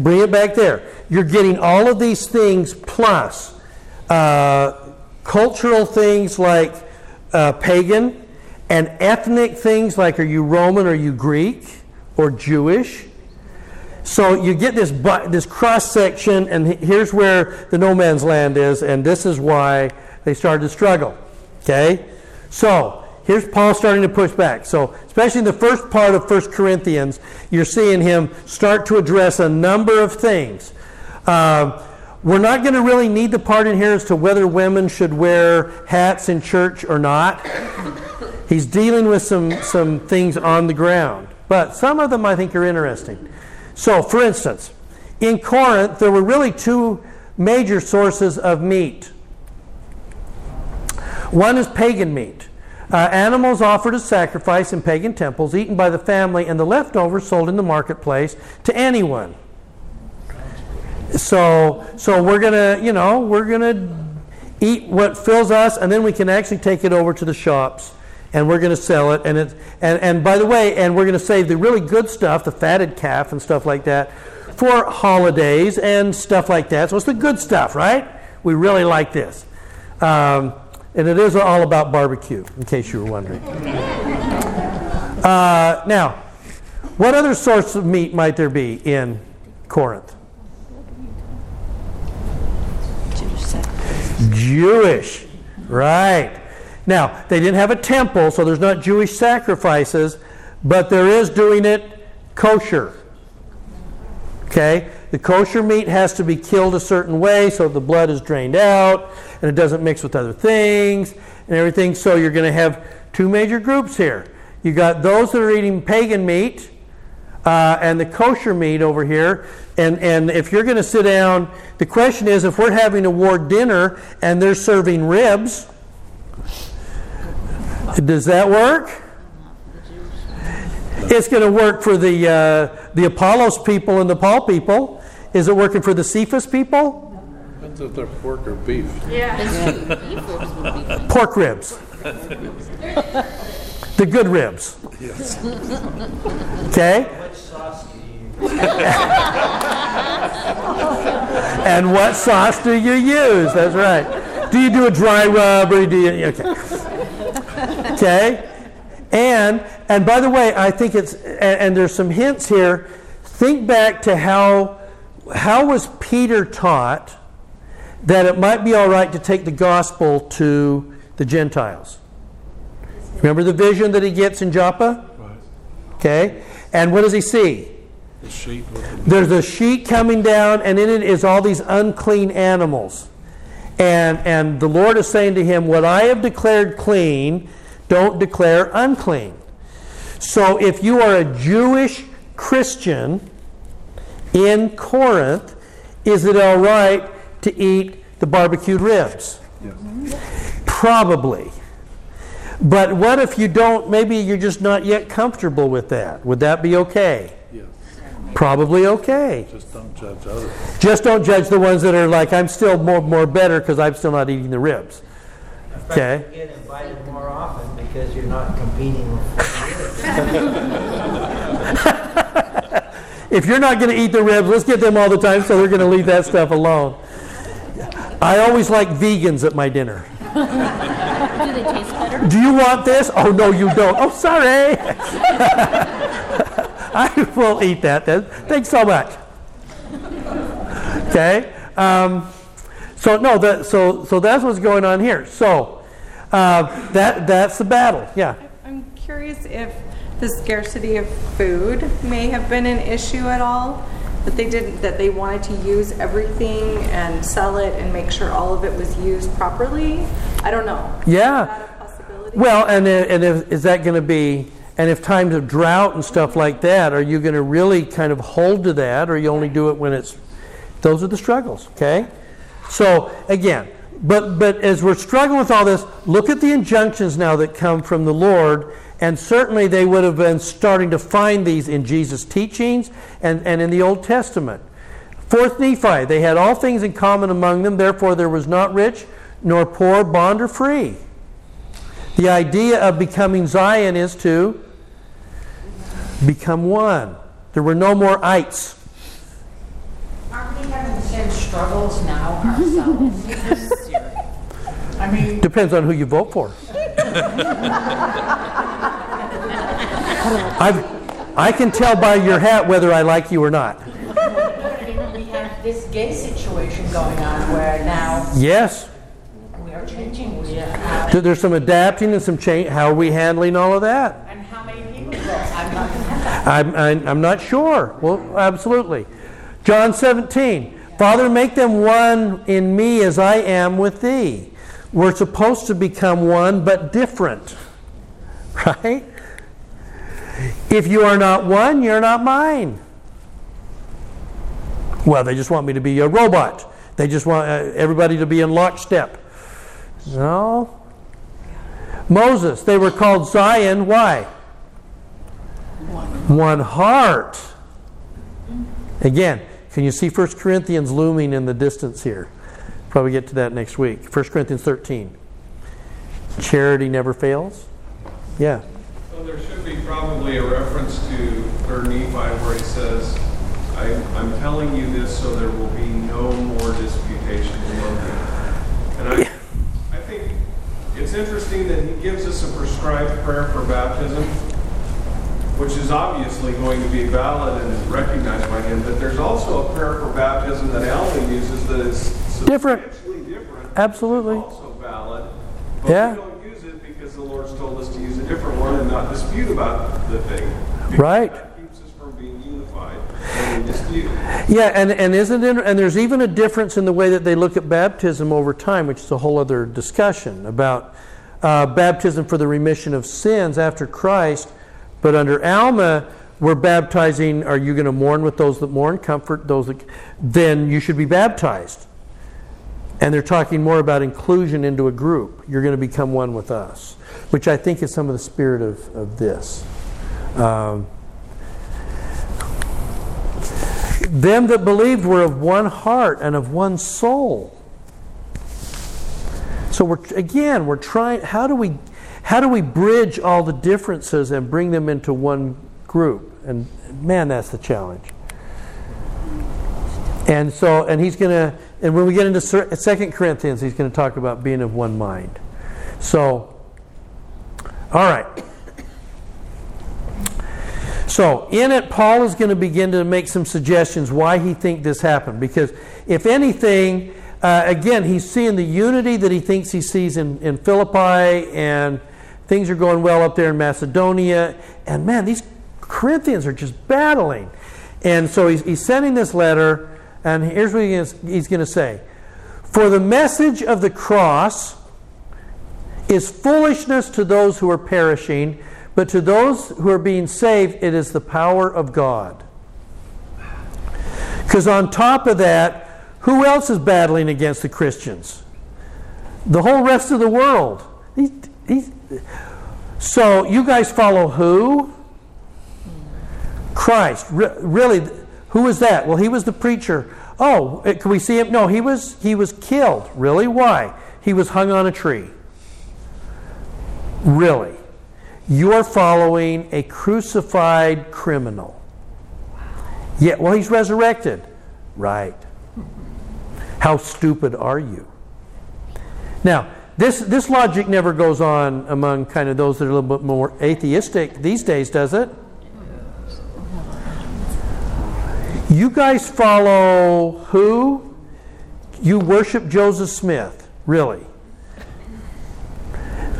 bring it back there. You're getting all of these things plus uh, cultural things like uh, pagan and ethnic things like are you Roman, are you Greek, or Jewish? So you get this this cross section, and here's where the no man's land is, and this is why they started to struggle. Okay, so here's Paul starting to push back. So especially in the first part of 1 Corinthians, you're seeing him start to address a number of things. Um, we're not going to really need the part in here as to whether women should wear hats in church or not. He's dealing with some, some things on the ground. But some of them I think are interesting. So, for instance, in Corinth, there were really two major sources of meat. One is pagan meat. Uh, animals offered as sacrifice in pagan temples, eaten by the family, and the leftovers sold in the marketplace to anyone. So, so we're gonna, you know, we're gonna eat what fills us, and then we can actually take it over to the shops, and we're gonna sell it. And it, and and by the way, and we're gonna save the really good stuff, the fatted calf and stuff like that, for holidays and stuff like that. So it's the good stuff, right? We really like this, um, and it is all about barbecue, in case you were wondering. Uh, now, what other sorts of meat might there be in Corinth? Jewish. Right. Now, they didn't have a temple, so there's not Jewish sacrifices, but there is doing it kosher. Okay? The kosher meat has to be killed a certain way so the blood is drained out and it doesn't mix with other things and everything. So you're going to have two major groups here. You got those that are eating pagan meat uh, and the kosher meat over here. And, and if you're going to sit down, the question is if we're having a war dinner and they're serving ribs, does that work? It's going to work for the, uh, the Apollos people and the Paul people. Is it working for the Cephas people? Depends if they're pork or beef. Yeah. Pork ribs. The good ribs. Yes. Okay? Which sauce do you use? and what sauce do you use? That's right. Do you do a dry rub or do you? Okay. Okay. And and by the way, I think it's and, and there's some hints here. Think back to how how was Peter taught that it might be all right to take the gospel to the Gentiles? Remember the vision that he gets in Joppa? Right. Okay. And what does he see? The sheep There's a sheet coming down, and in it is all these unclean animals. And, and the Lord is saying to him, What I have declared clean, don't declare unclean. So if you are a Jewish Christian in Corinth, is it all right to eat the barbecued ribs? Probably. But what if you don't, maybe you're just not yet comfortable with that? Would that be okay? Yes. Probably okay. Just don't judge others. Just don't judge the ones that are like, I'm still more, more better because I'm still not eating the ribs. Fact, Okay. you get invited more often because you're not competing with If you're not going to eat the ribs, let's get them all the time so they're going to leave that stuff alone. I always like vegans at my dinner. Do they taste better? Do you want this? Oh, no, you don't. Oh, sorry. I will eat that then. Thanks so much. Okay? Um, so, no, that, so, so that's what's going on here. So, uh, that, that's the battle. Yeah. I'm curious if the scarcity of food may have been an issue at all, that they didn't, that they wanted to use everything and sell it and make sure all of it was used properly. I don't know. Yeah. Well, and, and if, is that going to be, and if times of drought and stuff like that, are you going to really kind of hold to that, or you only do it when it's, those are the struggles, okay? So, again, but, but as we're struggling with all this, look at the injunctions now that come from the Lord, and certainly they would have been starting to find these in Jesus' teachings and, and in the Old Testament. Fourth Nephi, they had all things in common among them, therefore there was not rich nor poor, bond or free. The idea of becoming Zion is to become one. There were no more ites. Aren't we having the same struggles now ourselves? I mean, Depends on who you vote for. I've, I can tell by your hat whether I like you or not. we have this gay situation going on where now Yes. We are changing. We are, There- There's some adapting and some change. How are we handling all of that? and how many people? I'm not going to have that. I'm, I'm, I'm not sure. Well, absolutely. John 17. Father, make them one in me as I am with thee. We're supposed to become one, but different. Right? If you are not one, you're not mine. Well, they just want me to be a robot. They just want uh, everybody to be in lockstep. No. Moses, they were called Zion. Why? One heart. Again, can you see 1 Corinthians looming in the distance here? Probably get to that next week. 1 Corinthians 13. Charity never fails. Yeah. So there should be probably a reference to 3rd Nephi where he says, I, I'm telling you this so there will be no more disputation among you. And I, it's interesting that he gives us a prescribed prayer for baptism, which is obviously going to be valid and recognized by him, but there's also a prayer for baptism that Alma uses that is Different. substantially different. Absolutely. Also valid. But Yeah. we don't use it because the Lord's told us to use a different one and not dispute about the thing. Right. That keeps us from being unified when we dispute. Yeah, and, and isn't it, and there's even a difference in the way that they look at baptism over time, which is a whole other discussion about uh, baptism for the remission of sins after Christ. But under Alma, we're baptizing. Are you going to mourn with those that mourn, comfort those that? Then you should be baptized. And they're talking more about inclusion into a group. You're going to become one with us, which I think is some of the spirit of, of this. Um, them that believed were of one heart and of one soul. So we're again we're trying how do we how do we bridge all the differences and bring them into one group? And man, that's the challenge. And so and he's going to and when we get into Second Corinthians, he's going to talk about being of one mind. So all right. So, in it, Paul is going to begin to make some suggestions why he thinks this happened. Because, if anything, uh, again, he's seeing the unity that he thinks he sees in, in Philippi, and things are going well up there in Macedonia. And man, these Corinthians are just battling. And so he's, he's sending this letter, and here's what he's going to say For the message of the cross is foolishness to those who are perishing but to those who are being saved, it is the power of God. Because on top of that, who else is battling against the Christians? The whole rest of the world. He's, he's, so you guys follow who? Christ. Re- really, Who was that? Well, he was the preacher. Oh, eh, can we see him? No, he was he was killed. Really? Why? He was hung on a tree. Really? You're following a crucified criminal. Yeah, well, he's resurrected. Right. How stupid are you? Now, this, this logic never goes on among kind of those that are a little bit more atheistic these days, does it? You guys follow who? You worship Joseph Smith, really.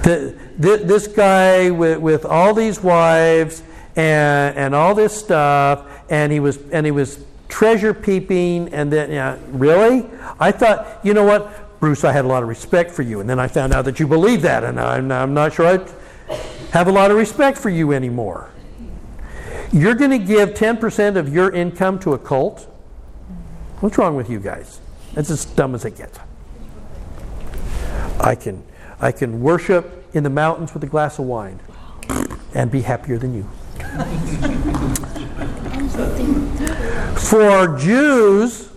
The, this guy with, with all these wives and, and all this stuff, and he was and he was treasure peeping, and then really, I thought, you know what, Bruce, I had a lot of respect for you, and then I found out that you believe that, and I'm, I'm not sure I have a lot of respect for you anymore. You're going to give 10% of your income to a cult? What's wrong with you guys? That's as dumb as it gets. I can, I can worship in the mountains with a glass of wine and be happier than you. For Jews,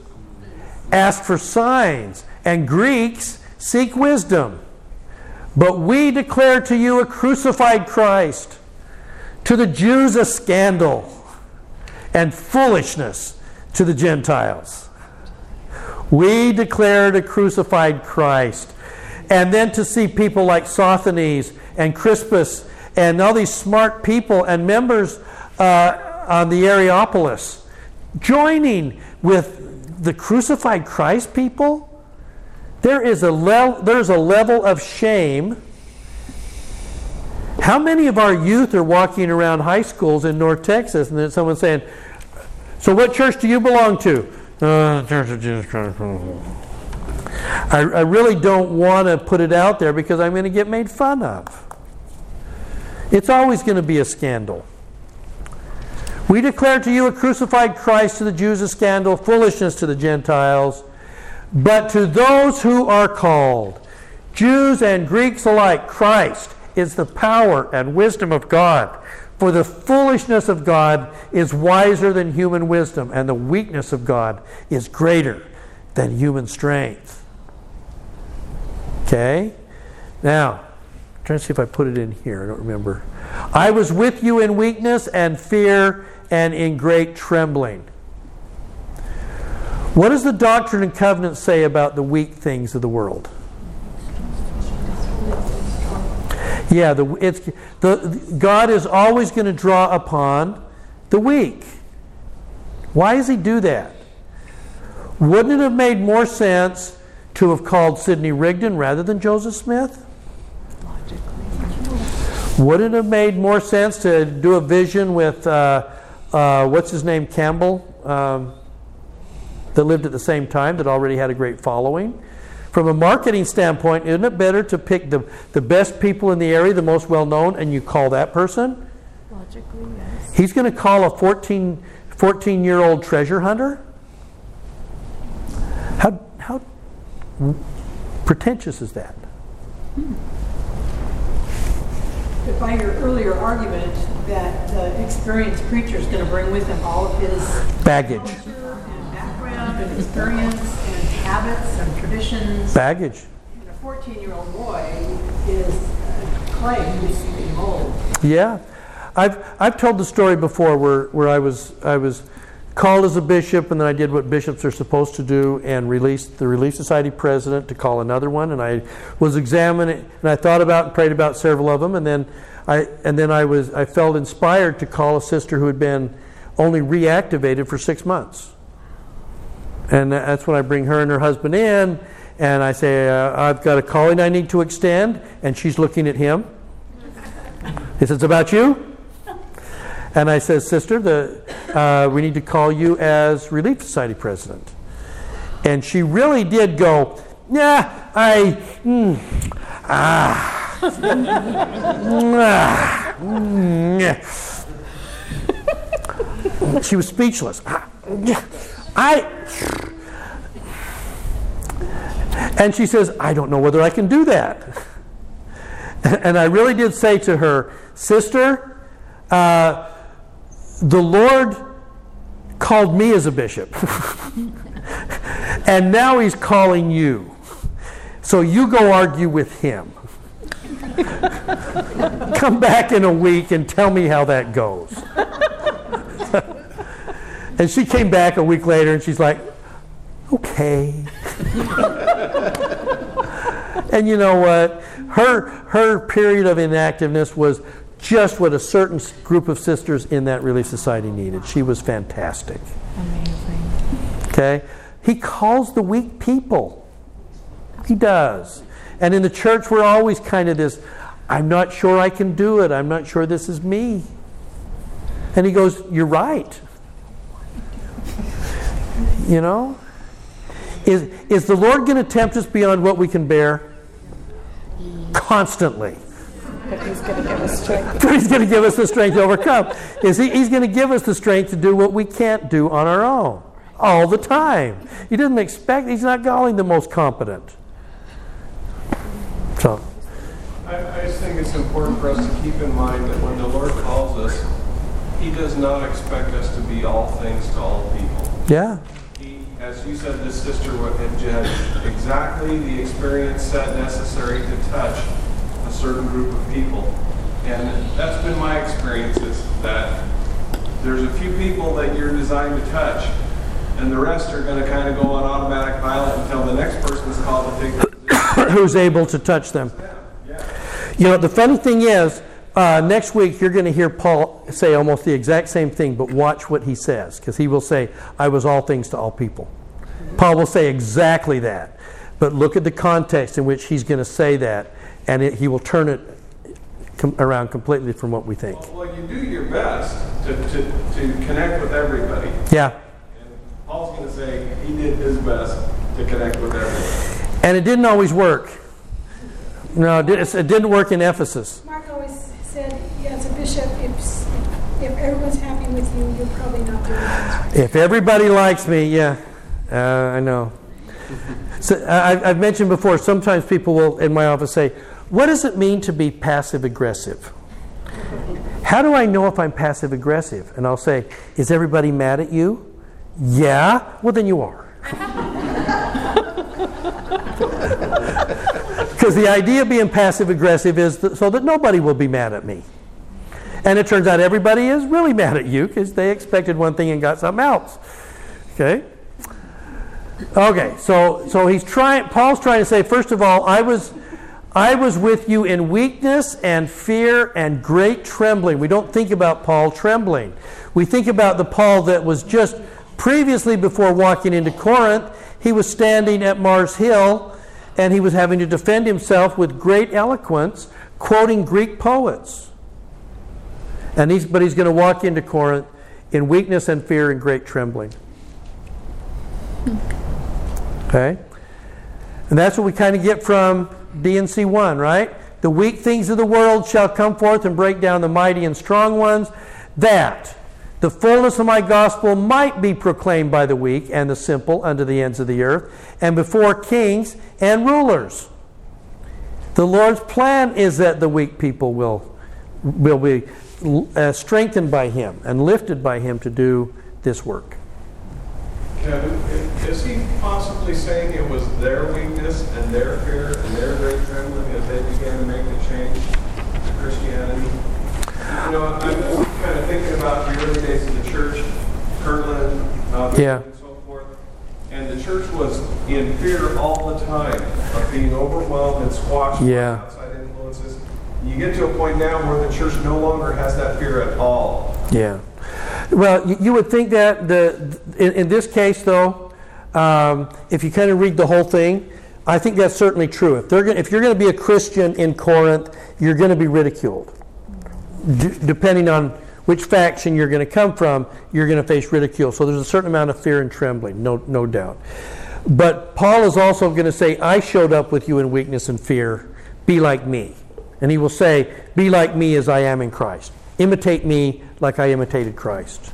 ask for signs, and Greeks seek wisdom. But we declare to you a crucified Christ, to the Jews a scandal, and foolishness to the Gentiles. We declared a crucified Christ. And then to see people like Sosthenes and Crispus and all these smart people and members uh, on the Areopolis joining with the crucified Christ people, there is a le- there's a level of shame. How many of our youth are walking around high schools in North Texas and then someone saying, So what church do you belong to? Uh, church of Jesus Christ. I, I really don't want to put it out there because I'm going to get made fun of. It's always going to be a scandal. We declare to you a crucified Christ to the Jews a scandal, foolishness to the Gentiles. But to those who are called, Jews and Greeks alike, Christ is the power and wisdom of God. For the foolishness of God is wiser than human wisdom, and the weakness of God is greater than human strength. Okay? Now, I'm trying to see if I put it in here. I don't remember. I was with you in weakness and fear and in great trembling. What does the Doctrine and Covenant say about the weak things of the world? Yeah, the, it's, the, God is always going to draw upon the weak. Why does He do that? Wouldn't it have made more sense to have called Sidney Rigdon rather than Joseph Smith? Logically. Wouldn't it have made more sense to do a vision with, uh, uh, what's his name, Campbell, um, that lived at the same time, that already had a great following? From a marketing standpoint, isn't it better to pick the, the best people in the area, the most well known, and you call that person? Logically, yes. He's going to call a 14, 14 year old treasure hunter? How, how pretentious is that? But by your earlier argument that the experienced preacher is going to bring with him all of his Baggage. and background and experience and habits and traditions. Baggage. And a 14-year-old boy is uh, clay who's being mold. Yeah. I've, I've told the story before where, where I, was, I was called as a bishop and then I did what bishops are supposed to do and released the Relief Society president to call another one. And I was examining and I thought about and prayed about several of them. And then I and then I was I felt inspired to call a sister who had been only reactivated for six months. And that's when I bring her and her husband in and I say uh, I've got a calling I need to extend and she's looking at him. He says it's about you and I said, Sister, the, uh, we need to call you as Relief Society president. And she really did go, Yeah, I, mm, ah, ah, mm. She was speechless. I, and she says, I don't know whether I can do that. And I really did say to her, Sister, uh, the Lord called me as a bishop. and now he's calling you. So you go argue with him. Come back in a week and tell me how that goes. and she came back a week later and she's like, okay. and you know what? Her, her period of inactiveness was just what a certain group of sisters in that Relief Society needed. She was fantastic. Amazing. Okay? He calls the weak people. He does. And in the church, we're always kind of this I'm not sure I can do it. I'm not sure this is me. And he goes, You're right. You know? Is, is the Lord going to tempt us beyond what we can bear? Constantly. But he's going to give us strength. But he's going to give us the strength to overcome. Is he, he's going to give us the strength to do what we can't do on our own all the time. He doesn't expect, he's not calling the most competent. So, I, I just think it's important for us to keep in mind that when the Lord calls us, He does not expect us to be all things to all people. yeah. He, as you said, this sister had exactly the experience set necessary to touch a certain group of people. And that's been my experience is that there's a few people that you're designed to touch, and the rest are going to kind of go on automatic pilot until the next person is called to take Who's able to touch them. You know, the funny thing is, uh, next week you're going to hear Paul say almost the exact same thing, but watch what he says, because he will say, I was all things to all people. Paul will say exactly that. But look at the context in which he's going to say that, and it, he will turn it com- around completely from what we think. Well, you do your best to, to, to connect with everybody. Yeah. Paul's going to say he did his best to connect with everybody. And it didn't always work. No, it didn't work in Ephesus. Mark always said, yeah, as a bishop, if, if everyone's happy with you, you're probably not doing it. right. If everybody likes me, yeah, uh, I know. So I, I've mentioned before. Sometimes people will in my office say, "What does it mean to be passive aggressive?" How do I know if I'm passive aggressive? And I'll say, "Is everybody mad at you?" Yeah. Well, then you are. Because the idea of being passive aggressive is th- so that nobody will be mad at me. And it turns out everybody is really mad at you because they expected one thing and got something else. Okay? Okay, so so he's trying Paul's trying to say first of all, I was I was with you in weakness and fear and great trembling. We don't think about Paul trembling. We think about the Paul that was just previously before walking into Corinth, he was standing at Mars Hill and he was having to defend himself with great eloquence, quoting Greek poets. And he's, but he's going to walk into Corinth in weakness and fear and great trembling. Hmm. Okay? And that's what we kind of get from D&C 1, right? The weak things of the world shall come forth and break down the mighty and strong ones, that the fullness of my gospel might be proclaimed by the weak and the simple unto the ends of the earth, and before kings and rulers. The Lord's plan is that the weak people will, will be uh, strengthened by Him and lifted by Him to do this work. Kevin, is he possibly saying it was their weakness and their fear and their great trembling that they began to make the change to Christianity? You know, I'm just kind of early days of the church, Kirtland, Malcolm, Yeah. and so forth. And the church was in fear all the time of being overwhelmed and squashed Yeah. by outside influences. You get to a point now where the church no longer has that fear at all. Yeah. Well, you, you would think that the in, in this case, though, um, if you kind of read the whole thing, I think that's certainly true. If they're gonna, if you're going to be a Christian in Corinth, you're going to be ridiculed. D- depending on which faction you're going to come from, you're going to face ridicule. So there's a certain amount of fear and trembling, no, no doubt. But Paul is also going to say, I showed up with you in weakness and fear. Be like me. And he will say, Be like me as I am in Christ. Imitate me like I imitated Christ.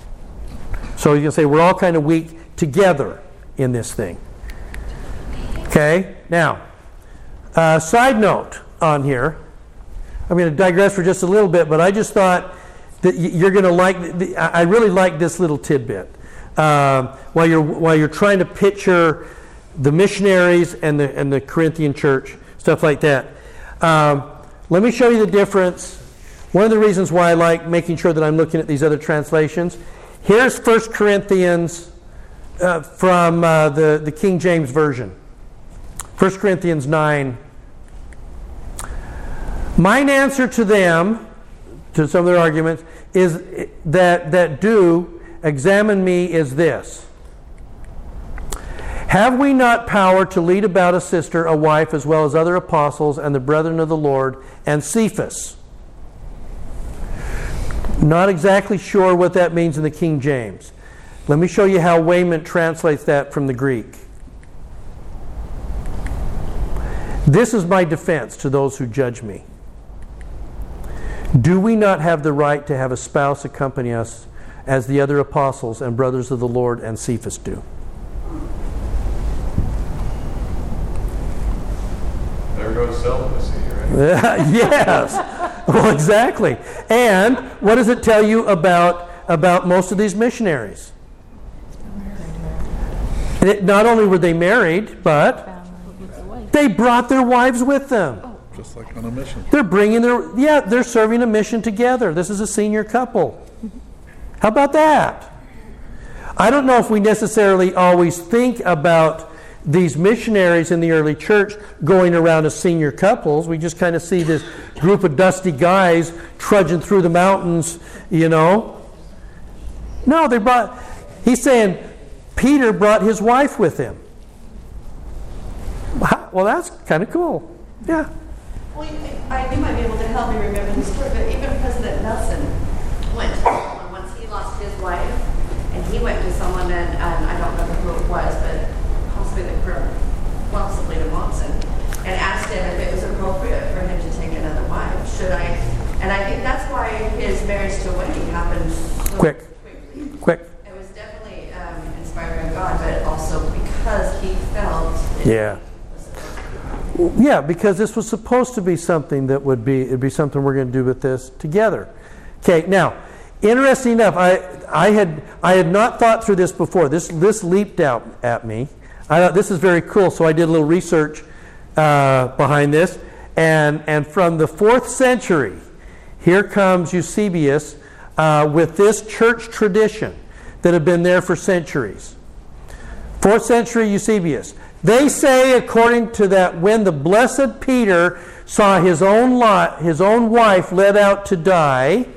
So you can say, We're all kind of weak together in this thing. Okay? Now, uh, side note on here. I'm going to digress for just a little bit, but I just thought that you're going to like. I really like this little tidbit. um, while you're while you're trying to picture the missionaries and the and the Corinthian church, stuff like that. Um, let me show you the difference. One of the reasons why I like making sure that I'm looking at these other translations. Here's 1 Corinthians uh, from uh, the, the King James Version. 1 Corinthians 9. Mine answer to them, to some of their arguments, is that, that do examine me is this. Have we not power to lead about a sister, a wife, as well as other apostles and the brethren of the Lord, and Cephas? Not exactly sure what that means in the King James. Let me show you how Wayment translates that from the Greek. This is my defense to those who judge me. Do we not have the right to have a spouse accompany us as the other apostles and brothers of the Lord and Cephas do? There goes celibacy, right? yes. Well, exactly. And what does it tell you about, about most of these missionaries? It, not only were they married, but they brought their wives with them. Just like on a mission. They're bringing their, yeah, they're serving a mission together. This is a senior couple. How about that? I don't know if we necessarily always think about these missionaries in the early church going around as senior couples. We just kind of see this group of dusty guys trudging through the mountains, you know. No, they brought, he's saying Peter brought his wife with him. Well, that's kind of cool. Yeah. Well, you, I, you might be able to help me remember the story, but even President Nelson went to someone once he lost his wife, and he went to someone, and, and I don't remember who it was, but possibly the colonel, possibly the Monson, and asked him if it was appropriate for him to take another wife. Should I? And I think that's why his marriage to Wendy happened so Quick. quickly. Quick. It was definitely um, inspired by God, but also because he felt. Yeah. Yeah, because this was supposed to be something that would be it'd be something we're going to do with this together. Okay, now, interesting enough, I I had I had not thought through this before. This this leaped out at me. I thought this is very cool, so I did a little research uh, behind this, and and from the fourth century, here comes Eusebius uh, with this church tradition that had been there for centuries. Fourth century Eusebius. They say, according to that, when the blessed Peter saw his own lot, his own wife led out to die,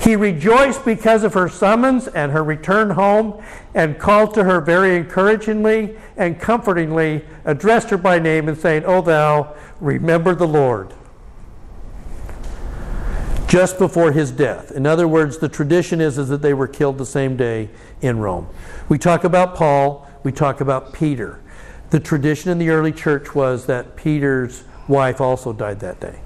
he rejoiced because of her summons and her return home, and called to her very encouragingly and comfortingly, addressed her by name, and saying, O thou, remember the Lord. Just before his death. In other words, the tradition is, is that they were killed the same day in Rome. We talk about Paul, we talk about Peter. The tradition in the early church was that Peter's wife also died that day.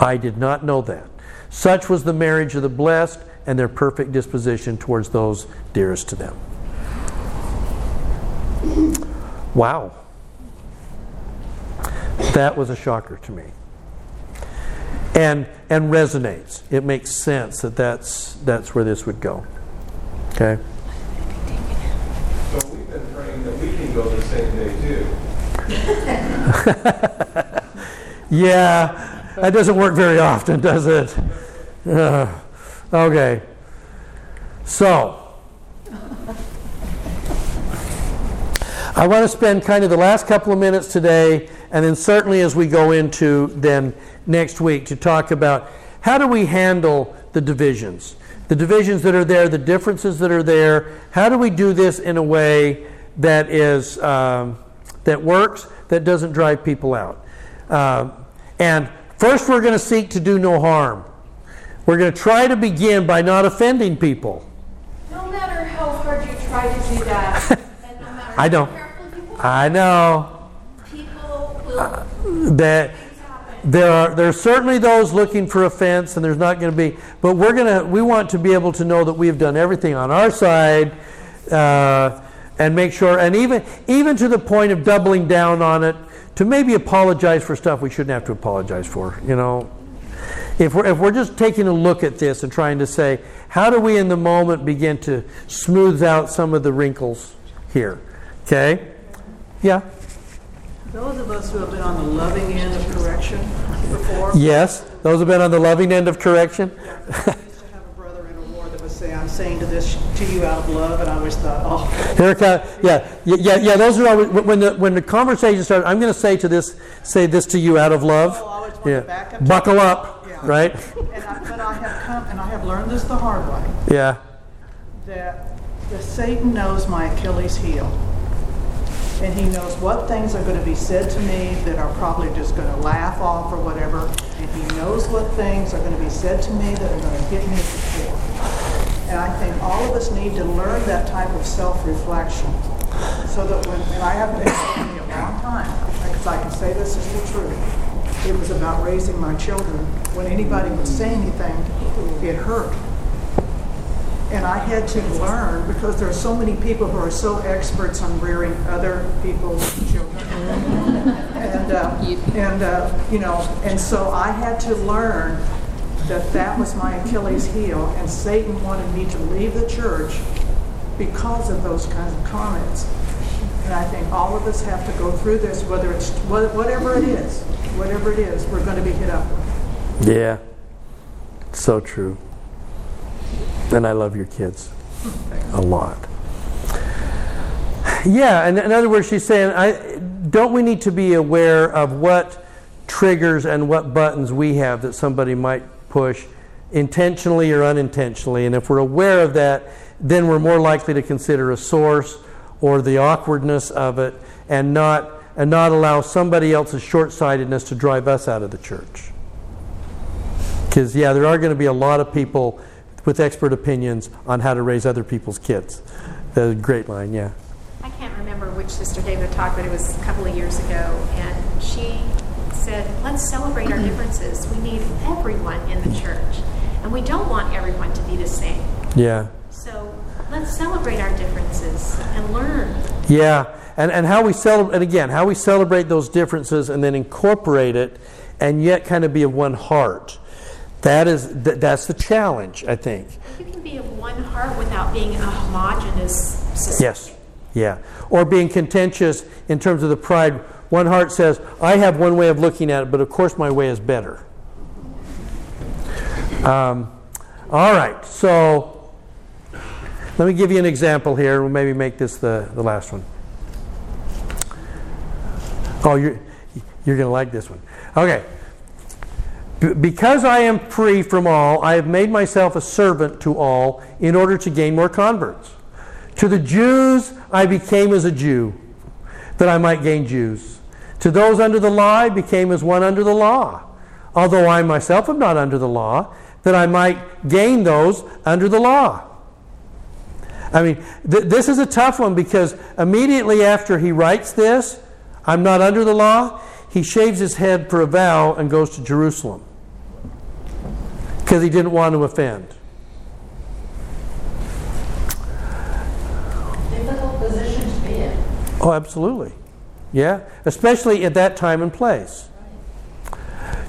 I did not know that. Such was the marriage of the blessed and their perfect disposition towards those dearest to them. Wow. That was a shocker to me. And and resonates. It makes sense that that's that's where this would go. Okay? That we can go the same day too. Yeah, that doesn't work very often, does it? Uh, okay. So, I want to spend kind of the last couple of minutes today, and then certainly as we go into then next week to talk about how do we handle the divisions, the divisions that are there, the differences that are there. How do we do this in a way that is um, that works, that doesn't drive people out? Um, and first, we're going to seek to do no harm. We're going to try to begin by not offending people. No matter how hard you try to do that, and no matter I know. how careful you I know people will that there are there are certainly those looking for offense, and there's not going to be. But we're gonna we want to be able to know that we have done everything on our side, uh, and make sure, and even even to the point of doubling down on it, to maybe apologize for stuff we shouldn't have to apologize for. You know, If we're, if we're just taking a look at this and trying to say, how do we in the moment begin to smooth out some of the wrinkles here? Okay? Yeah? Those of us who have been on the loving end of correction before. Yes? Those have been on the loving end of correction? that would say, I'm saying to this to you out of love, and I always thought, oh. Erica, yeah, yeah, yeah. Those are always, when the when the conversation starts. I'm going to say to this, say this to you out of love. Yeah, buckle up, right? And I, but I have come, and I have learned this the hard way. Yeah, That that Satan knows my Achilles heel, and he knows what things are going to be said to me that are probably just going to laugh off or whatever, and he knows what things are going to be said to me that are going to get me at the core. And I think all of us need to learn that type of self-reflection, so that when and I haven't been it a long time, because I can say this is the truth. It was about raising my children. When anybody would say anything, it hurt. And I had to learn because there are so many people who are so experts on rearing other people's children. and uh, and uh, you know, and so I had to learn that that was my Achilles heel, and Satan wanted me to leave the church because of those kinds of comments. And I think all of us have to go through this, whether it's whatever it is, whatever it is, we're going to be hit up with. yeah. So true. And I love your kids a lot. Yeah, and in other words, she's saying, I, don't we need to be aware of what triggers and what buttons we have that somebody might push intentionally or unintentionally? And if we're aware of that, then we're more likely to consider a source or the awkwardness of it and not, and not allow somebody else's short sightedness to drive us out of the church. Because, yeah, there are going to be a lot of people with expert opinions on how to raise other people's kids. A great line, yeah. I can't remember which Sister David talked, but it was a couple of years ago, and she said, "Let's celebrate our differences. We need everyone in the church, and we don't want everyone to be the same. Yeah. So let's celebrate our differences and learn." Yeah, and, and how we celebrate, and again, how we celebrate those differences and then incorporate it and yet kind of be of one heart. That is, th- that's the challenge, I think. You can be of one heart without being a homogenous society. Yes, yeah. Or being contentious in terms of the pride. One heart says, I have one way of looking at it, but of course my way is better. Um, all right, so let me give you an example here. We'll maybe make this the, the last one. Oh, you're, you're going to like this one. Okay. B- because I am free from all, I have made myself a servant to all in order to gain more converts. To the Jews, I became as a Jew, that I might gain Jews. To those under the law, I became as one under the law, although I myself am not under the law, that I might gain those under the law. I mean, th- this is a tough one because immediately after he writes this, I'm not under the law, he shaves his head for a vow and goes to Jerusalem because he didn't want to offend. Difficult position to be in. Oh, absolutely. Yeah, especially at that time and place.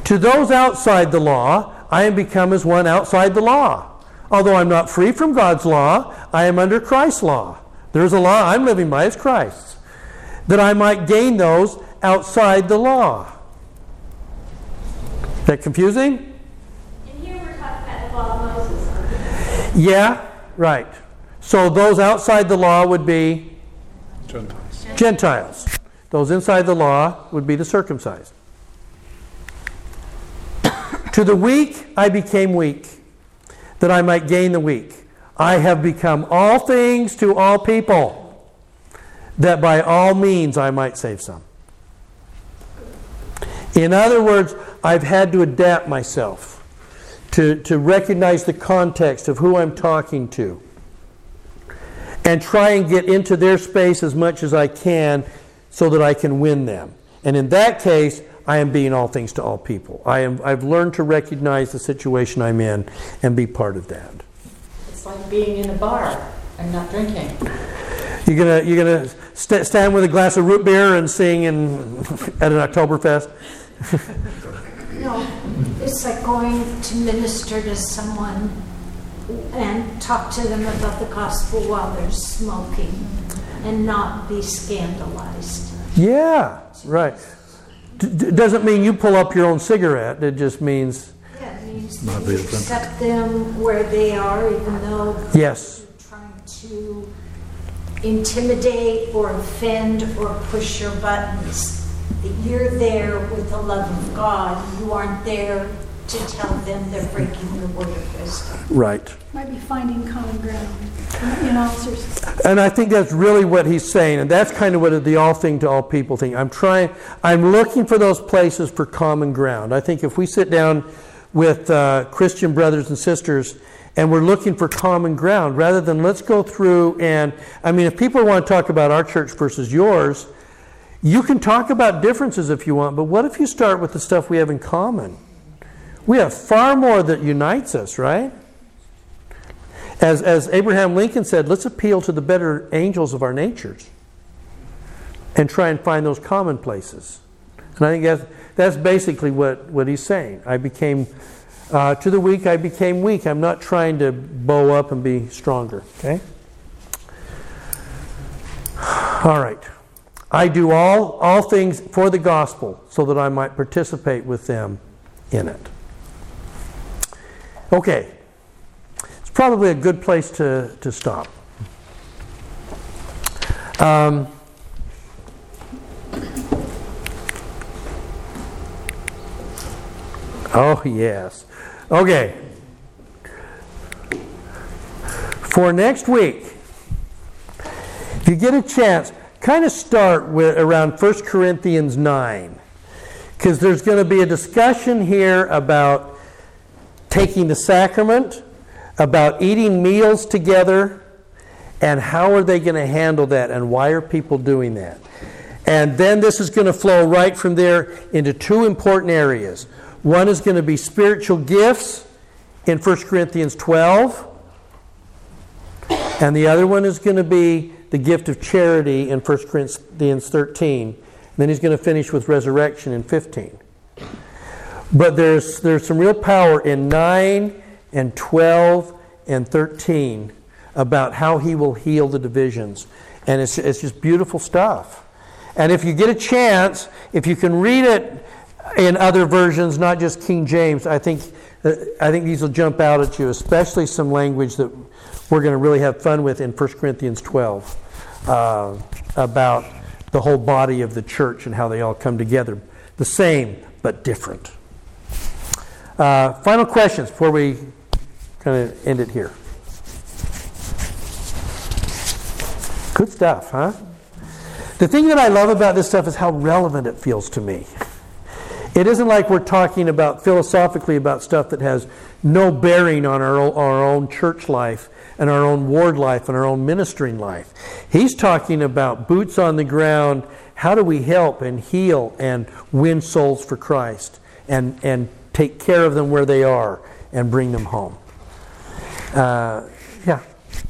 To those outside the law, I am become as one outside the law. Although I'm not free from God's law, I am under Christ's law. There's a law I'm living by, it's Christ's. That I might gain those outside the law. Is that confusing? And here we're talking about the law of Moses. Yeah, right. So those outside the law would be Gentiles. Gentiles. Those inside the law would be the circumcised. to the weak I became weak, that I might gain the weak. I have become all things to all people, that by all means I might save some. In other words, I've had to adapt myself to, to recognize the context of who I'm talking to and try and get into their space as much as I can so that I can win them. And in that case, I am being all things to all people. I am, I've learned to recognize the situation I'm in and be part of that. It's like being in a bar and not drinking. You're gonna you're gonna st- stand with a glass of root beer and sing in, at an Oktoberfest. No, It's like going to minister to someone and talk to them about the gospel while they're smoking and not be scandalized. Yeah, right. D- d- doesn't mean you pull up your own cigarette. It just means Yeah, it means Not that you accept them where they are, even though yes. you're trying to intimidate or offend or push your buttons. That you're there with the love of God. You aren't there to tell them they're breaking the word of wisdom. Right. Might be finding common ground in all sorts And I think that's really what he's saying, and that's kind of what the all thing to all people thing. I'm trying, I'm looking for those places for common ground. I think if we sit down with uh, Christian brothers and sisters and we're looking for common ground, rather than let's go through and, I mean, if people want to talk about our church versus yours, you can talk about differences if you want, but what if you start with the stuff we have in common? We have far more that unites us, right? As, as Abraham Lincoln said, let's appeal to the better angels of our natures and try and find those common places. And I think that's, that's basically what, what he's saying. I became, uh, to the weak, I became weak. I'm not trying to bow up and be stronger, okay? All right. I do all, all things for the gospel so that I might participate with them in it. Okay. It's probably a good place to, to stop. Um, oh, yes. Okay. For next week, if you get a chance, kind of start with around 1 Corinthians 9. Because there's going to be a discussion here about taking the sacrament, about eating meals together, and how are they going to handle that, and why are people doing that. And then this is going to flow right from there into two important areas. One is going to be spiritual gifts in 1 Corinthians 12, and the other one is going to be the gift of charity in 1 Corinthians 13. And then he's going to finish with resurrection in 15. But there's, there's some real power in 9 and 12 and 13 about how he will heal the divisions. And it's, it's just beautiful stuff. And if you get a chance, if you can read it in other versions, not just King James, I think, uh, I think these will jump out at you, especially some language that we're going to really have fun with in 1 Corinthians 12 uh, about the whole body of the church and how they all come together. The same, but different. Uh, final questions before we kind of end it here. Good stuff, huh? The thing that I love about this stuff is how relevant it feels to me. It isn't like we're talking about philosophically about stuff that has no bearing on our, our own church life and our own ward life and our own ministering life. He's talking about boots on the ground. How do we help and heal and win souls for Christ and, and take care of them where they are and bring them home? Uh, yeah.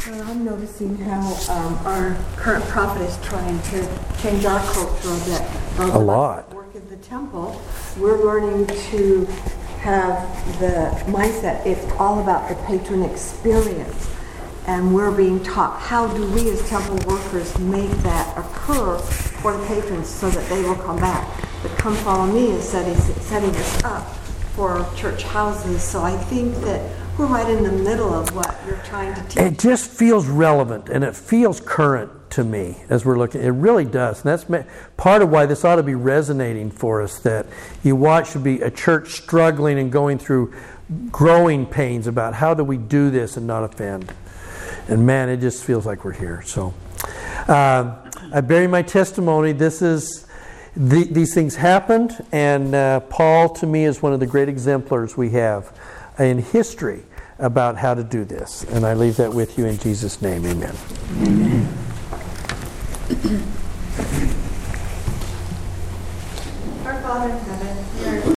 Well, I'm noticing how um, our current prophet is trying to change our culture a bit. A lot. Work in the temple, we're learning to have the mindset. It's all about the patron experience, and we're being taught how do we as temple workers make that occur for the patrons so that they will come back. The "Come Follow Me" is setting setting us up for church houses. So I think that we're right in the middle of what you're trying to teach. It just feels relevant and it feels current to me as we're looking. It really does. And that's part of why this ought to be resonating for us that you watch should be a church struggling and going through growing pains about how do we do this and not offend. And man, it just feels like we're here. So uh, I bury my testimony. This is. The, these things happened, and uh, Paul, to me, is one of the great exemplars we have in history about how to do this. And I leave that with you in Jesus' name. Amen. Our